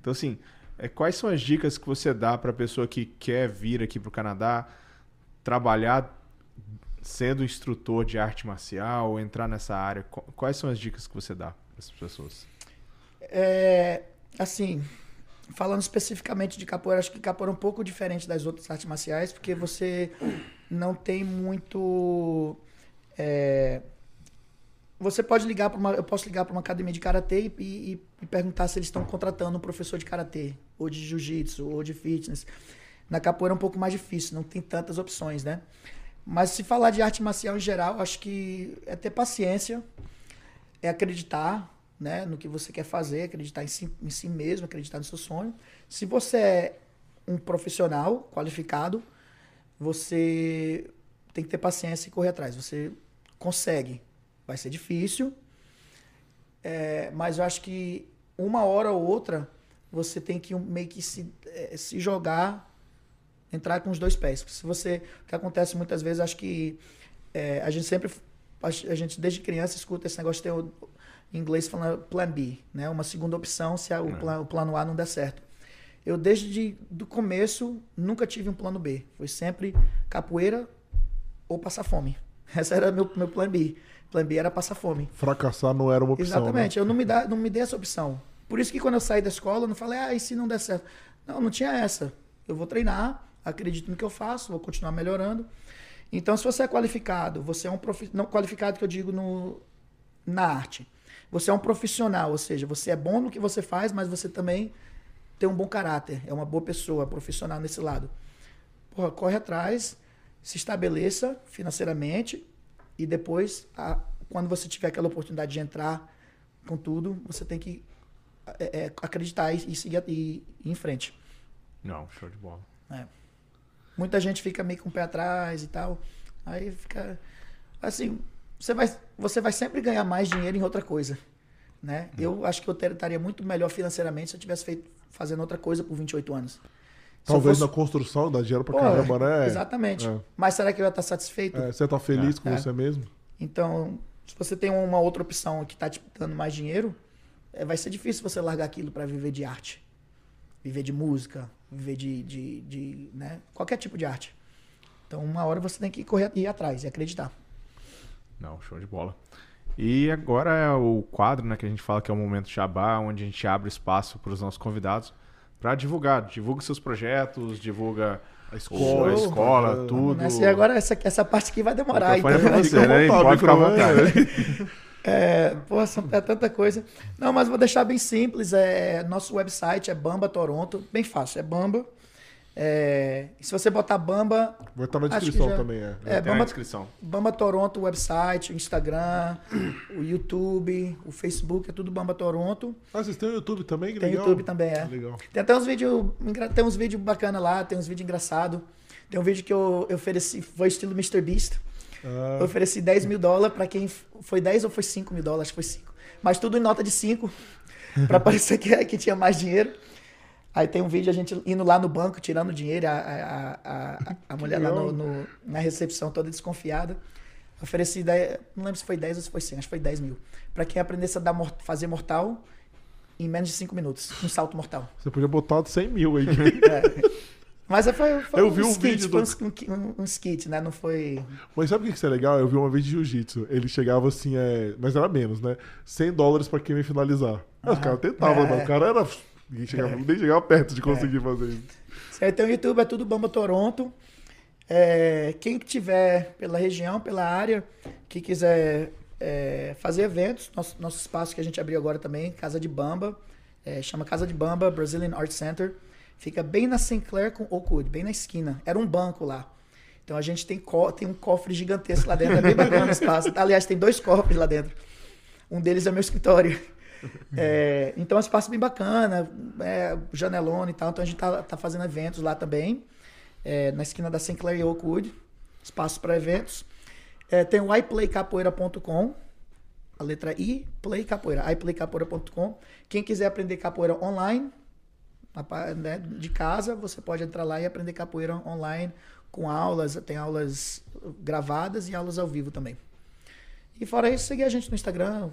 Então, assim, quais são as dicas que você dá pra pessoa que quer vir aqui pro Canadá, trabalhar sendo instrutor de arte marcial, entrar nessa área? Qu- Quais são as dicas que você dá para essas pessoas? É, assim, falando especificamente de capoeira, acho que capoeira é um pouco diferente das outras artes marciais, porque você não tem muito. é, você pode ligar para uma. Eu posso ligar para uma academia de karatê e, e- e perguntar se eles estão contratando um professor de karatê, ou de jiu-jitsu, ou de fitness. Na capoeira é um pouco mais difícil, não tem tantas opções, né? Mas se falar de arte marcial em geral, acho que é ter paciência, é acreditar né, no que você quer fazer, acreditar em si, em si mesmo, acreditar no seu sonho. Se você é um profissional qualificado, você tem que ter paciência e correr atrás. Você consegue. Vai ser difícil, é, mas eu acho que uma hora ou outra você tem que meio que se, eh, se jogar, entrar com os dois pés. Se você, o que acontece muitas vezes, acho que eh, a gente sempre, a gente desde criança escuta esse negócio de ter o, em inglês falando plan B, né? Uma segunda opção se a- o, É. plan- o plano A não der certo. Eu desde do começo nunca tive um plano B. Foi sempre capoeira ou passar fome. Esse era meu meu plano B. Plan B era passar fome. Fracassar não era uma opção. né? Exatamente. Eu não me, dá, não me dei essa opção. Por isso que quando eu saí da escola, eu não falei, ah, e se não der certo? Não, não tinha essa. Eu vou treinar, acredito no que eu faço, vou continuar melhorando. Então, se você é qualificado, você é um profi... não qualificado que eu digo no, na arte. Você é um profissional, ou seja, você é bom no que você faz, mas você também tem um bom caráter, é uma boa pessoa, profissional nesse lado. Porra, corre atrás, se estabeleça financeiramente e depois, a- quando você tiver aquela oportunidade de entrar com tudo, você tem que é, é, acreditar e, e seguir e, e ir em frente. Não, show de bola. Muita gente fica meio com o pé atrás e tal. Aí fica. Assim, você vai, você vai sempre ganhar mais dinheiro em outra coisa. Né? Eu acho que eu estaria muito melhor financeiramente se eu tivesse feito, fazendo outra coisa por 28 anos. Talvez fosse- na construção dá dinheiro pra Pô, caramba, né? Exatamente. É. Mas será que eu ia estar satisfeito? É, você tá feliz com É. você mesmo? Então, se você tem uma outra opção que está te dando mais dinheiro, é, vai ser difícil você largar aquilo para viver de arte. Viver de música, viver de, de, de, né? qualquer tipo de arte. Então, uma hora você tem que correr ir atrás e acreditar. Não, show de bola. E agora é o quadro, né, que a gente fala que é o momento jabá, onde a gente abre espaço para os nossos convidados para divulgar. Divulga seus projetos, divulga A escola, a escola Vamos tudo. E agora, essa, essa parte aqui vai demorar. microfone Então, é pra você, né? à vontade, Pode ficar à vontade. É, pô, são- é tanta coisa. Não, mas vou deixar bem simples. É, nosso website é Bamba Toronto. Bem fácil, é Bamba. É, e se você botar Bamba, Vai estar na descrição já- também, é. É, Tem na Bamba, descrição. Bamba Toronto, o website, o Instagram, o YouTube, o Facebook, é tudo Bamba Toronto. Ah, vocês têm o YouTube também? Que Tem legal. YouTube também, é. Legal. Tem até uns vídeos, tem uns vídeos bacanas lá, tem uns vídeos engraçados. Tem um vídeo que eu, eu ofereci, foi estilo Mr. Beast. Ah, Eu ofereci 10 mil dólares pra quem. Foi 10 ou foi 5 mil dólares? Acho que foi 5. Mas tudo em nota de 5. pra parecer que, que tinha mais dinheiro. Aí tem um vídeo a gente indo lá no banco, tirando dinheiro, a, a, a, a- mulher lá no, no- na recepção toda desconfiada. Ofereci, 10, não lembro se foi 10 ou se foi 100, acho que foi 10 mil. Pra quem aprendesse a dar, fazer mortal em menos de 5 minutos. Um salto mortal. Você podia botar 100 mil aí. É. Mas foi, foi Eu um vi um skit, vídeo foi do- um, um, um skit, né? Não foi. Mas sabe o que isso é legal? Eu vi uma vez de jiu-jitsu. Ele chegava assim, é... mas era menos, né? 100 dólares pra quem me finalizar. Aí os caras tentavam, É. mas o cara era. Ninguém chegava, nem chegava perto de conseguir fazer isso. Aí tem o YouTube, é tudo Bamba Toronto. É, quem que tiver pela região, pela área, que quiser é, fazer eventos, nosso, nosso espaço que a gente abriu agora também, Casa de Bamba, é, chama Casa de Bamba Brazilian Art Center. Fica bem na Sinclair com Oakwood, bem na esquina. Era um banco lá. Então a gente tem, co- tem um cofre gigantesco lá dentro, é bem bacana o espaço. Aliás, tem dois cofres lá dentro. Um deles é meu escritório. É, então é um espaço bem bacana, é, janelona e tal. Então a gente tá, tá fazendo eventos lá também, é, na esquina da Sinclair e Oakwood, espaço para eventos. É, tem o iPlayCapoeira.com, a letra I, Play Capoeira, iPlayCapoeira.com. Quem quiser aprender capoeira online, né, de casa, você pode entrar lá e aprender capoeira online com aulas, tem aulas gravadas e aulas ao vivo também. E fora isso, seguir a gente no Instagram,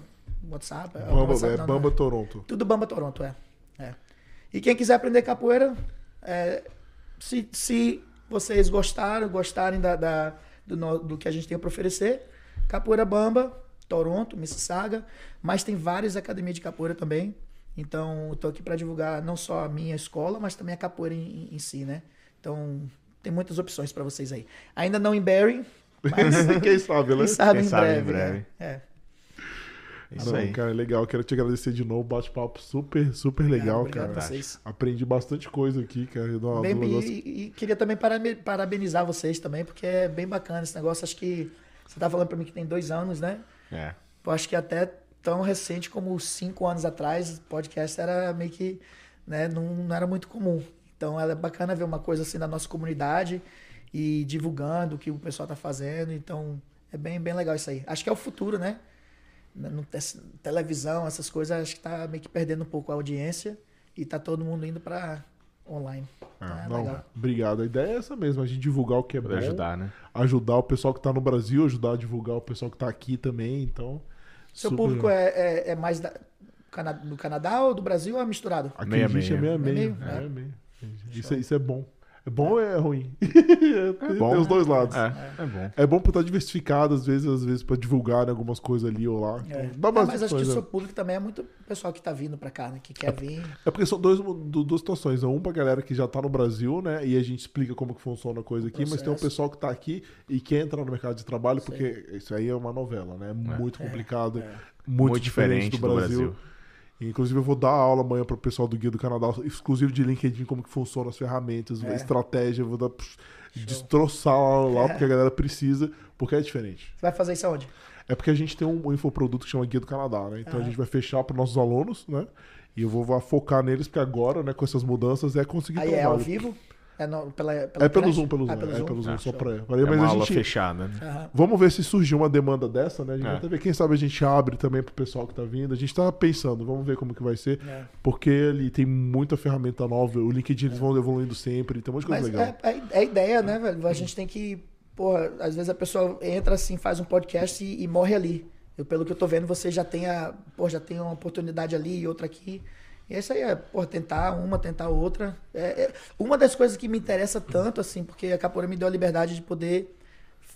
WhatsApp. é, Bamba, WhatsApp é não, Bamba não. Toronto. Tudo Bamba Toronto, é. É. E quem quiser aprender capoeira, é, se, se vocês gostaram, gostarem da, da- do, no- do que a gente tem para oferecer, Capoeira Bamba, Toronto, Mississauga, mas tem várias academias de capoeira também. Então, tô aqui para divulgar não só a minha escola, mas também a capoeira em, em si, né? Então, tem muitas opções para vocês aí. Ainda não em Barry, mas Quem sabe, né? quem sabe, Quem em, sabe em breve, breve. né? É. Isso Não, aí. cara, é legal. Quero te agradecer de novo. Bate-papo super, super legal, Obrigado cara. a vocês. Aprendi bastante coisa aqui, cara. Bem, e, e queria também parabe- parabenizar vocês também, porque é bem bacana esse negócio. Acho que você tá falando para mim que tem dois anos, né? É. Eu acho que até tão recente como cinco anos atrás, podcast era meio que, né, não, não era muito comum. Então é bacana ver uma coisa assim da nossa comunidade e divulgando o que o pessoal tá fazendo. Então é bem, bem legal isso aí. Acho que é o futuro, né? No, te- televisão, essas coisas, acho que tá meio que perdendo um pouco a audiência e tá todo mundo indo para online. Ah, é não, legal. obrigado. A ideia é essa mesmo, a gente divulgar o que é Poder bom, ajudar, né? ajudar o pessoal que tá no Brasil, ajudar a divulgar o pessoal que tá aqui também, então... Seu super- público é, é, é mais da, Cana- do Canadá ou do Brasil ou é misturado? Aqui Meia, a gente é meia. meia meia. Meia, meia. meia, meia. Isso, é- isso é bom. É bom ou é ruim? Tem- bom. Tem os dois lados. É, é bom. É bom pra estar diversificado, às vezes, às vezes pra divulgar né, algumas coisas ali ou lá. É. É, mas acho que o coisa. seu público também é muito pessoal que tá vindo pra cá, né? Que quer vir. É porque são dois, du- duas situações. Um pra galera que já tá no Brasil, né? E a gente explica como que funciona a coisa aqui, mas tem um pessoal que tá aqui e quer entrar no mercado de trabalho, porque isso aí é uma novela, né? É muito complicado, muito, Muito diferente, diferente do do Brasil. Inclusive, eu vou dar aula amanhã para o pessoal do Guia do Canadá, exclusivo de LinkedIn, como que funciona as ferramentas, a É. estratégia, vou dar, pff, destroçar lá, lá, porque a galera precisa, porque é diferente. Você vai fazer isso aonde? É porque a gente tem um, um infoproduto que chama Guia do Canadá, né? Então a gente vai fechar para nossos alunos, né? E eu vou, vou focar neles, porque agora, né, com essas mudanças, é conseguir Aí é ao vivo? É, no, pela, pela É pelo internet? Zoom, pelo Zoom. Ah, pelo é Zoom? pelo Zoom, Ah, só pra. É Mas a aula gente. fechada, né? Vamos ver se surgiu uma demanda dessa, né? A gente É. até ver. Quem sabe a gente abre também pro pessoal que tá vindo. A gente tá pensando, vamos ver como que vai ser. É. Porque ali tem muita ferramenta nova. O LinkedIn eles vão evoluindo sempre. Tem um monte de coisa Mas legal. é, é, é a ideia, né, velho? A gente tem que. Porra, às vezes a pessoa entra assim, faz um podcast e, e morre ali. Eu, pelo que eu tô vendo, você já tem, a, pô, já tem uma oportunidade ali e outra aqui. E é isso aí, é, pô, tentar uma, tentar outra. É, é uma das coisas que me interessa tanto, assim, porque a capoeira me deu a liberdade de poder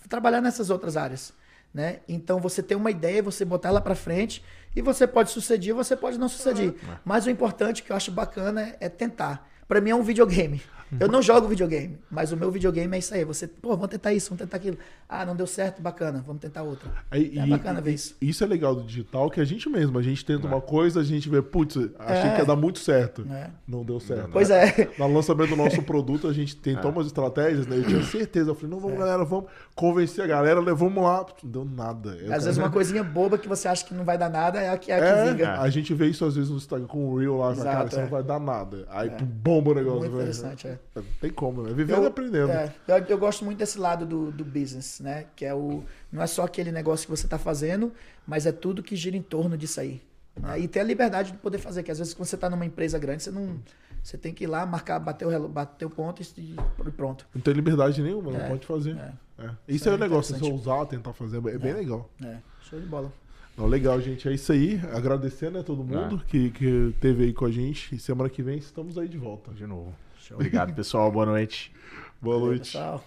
trabalhar nessas outras áreas. Né? Então você tem uma ideia, você botar ela para frente e você pode suceder, você pode não suceder. Mas o importante que eu acho bacana é, é tentar. Para mim é um videogame. Eu não jogo videogame, mas o meu videogame é isso aí. Você, pô, vamos tentar isso, vamos tentar aquilo. Ah, não deu certo, bacana, vamos tentar outra. Aí, é e- bacana e- ver isso. Isso é legal do digital, que a gente mesmo, a gente tenta uma coisa, a gente vê, putz, achei É. que ia dar muito certo. É. Não deu certo. Pois é. No lançamento do nosso produto, a gente tentou umas estratégias, né? Eu tinha certeza. Eu falei, não, vamos, galera, vamos convencer a galera, le- vamos lá. Não deu nada. Eu, Às vezes cara, uma coisinha boba que você acha que não vai dar nada é a que, é a que É, vinga. a gente vê isso às vezes no Instagram com o Reel lá, Exato, cara, isso é. não vai dar nada. Aí pum, bomba o negócio. Muito vai- interessante, é. Não tem como, né? Vivendo e aprendendo. é, eu, eu gosto muito desse lado do, do business, né? Que é o. Não é só aquele negócio que você está fazendo, mas é tudo que gira em torno disso aí. né? E ter a liberdade de poder fazer, que às vezes quando você está numa empresa grande, você não. Você tem que ir lá, marcar, bater o, bater o ponto e, pronto. Não tem liberdade nenhuma, não É, pode fazer. é. É. Isso Isso é é o negócio, se você interessante. usar, tentar fazer, é bem É. legal. É, show de bola. Não, legal, gente. É isso aí. Agradecer, né, todo mundo que, que teve aí com a gente. E semana que vem estamos aí de volta. De novo. Obrigado, pessoal. Boa noite. Boa noite. pessoal.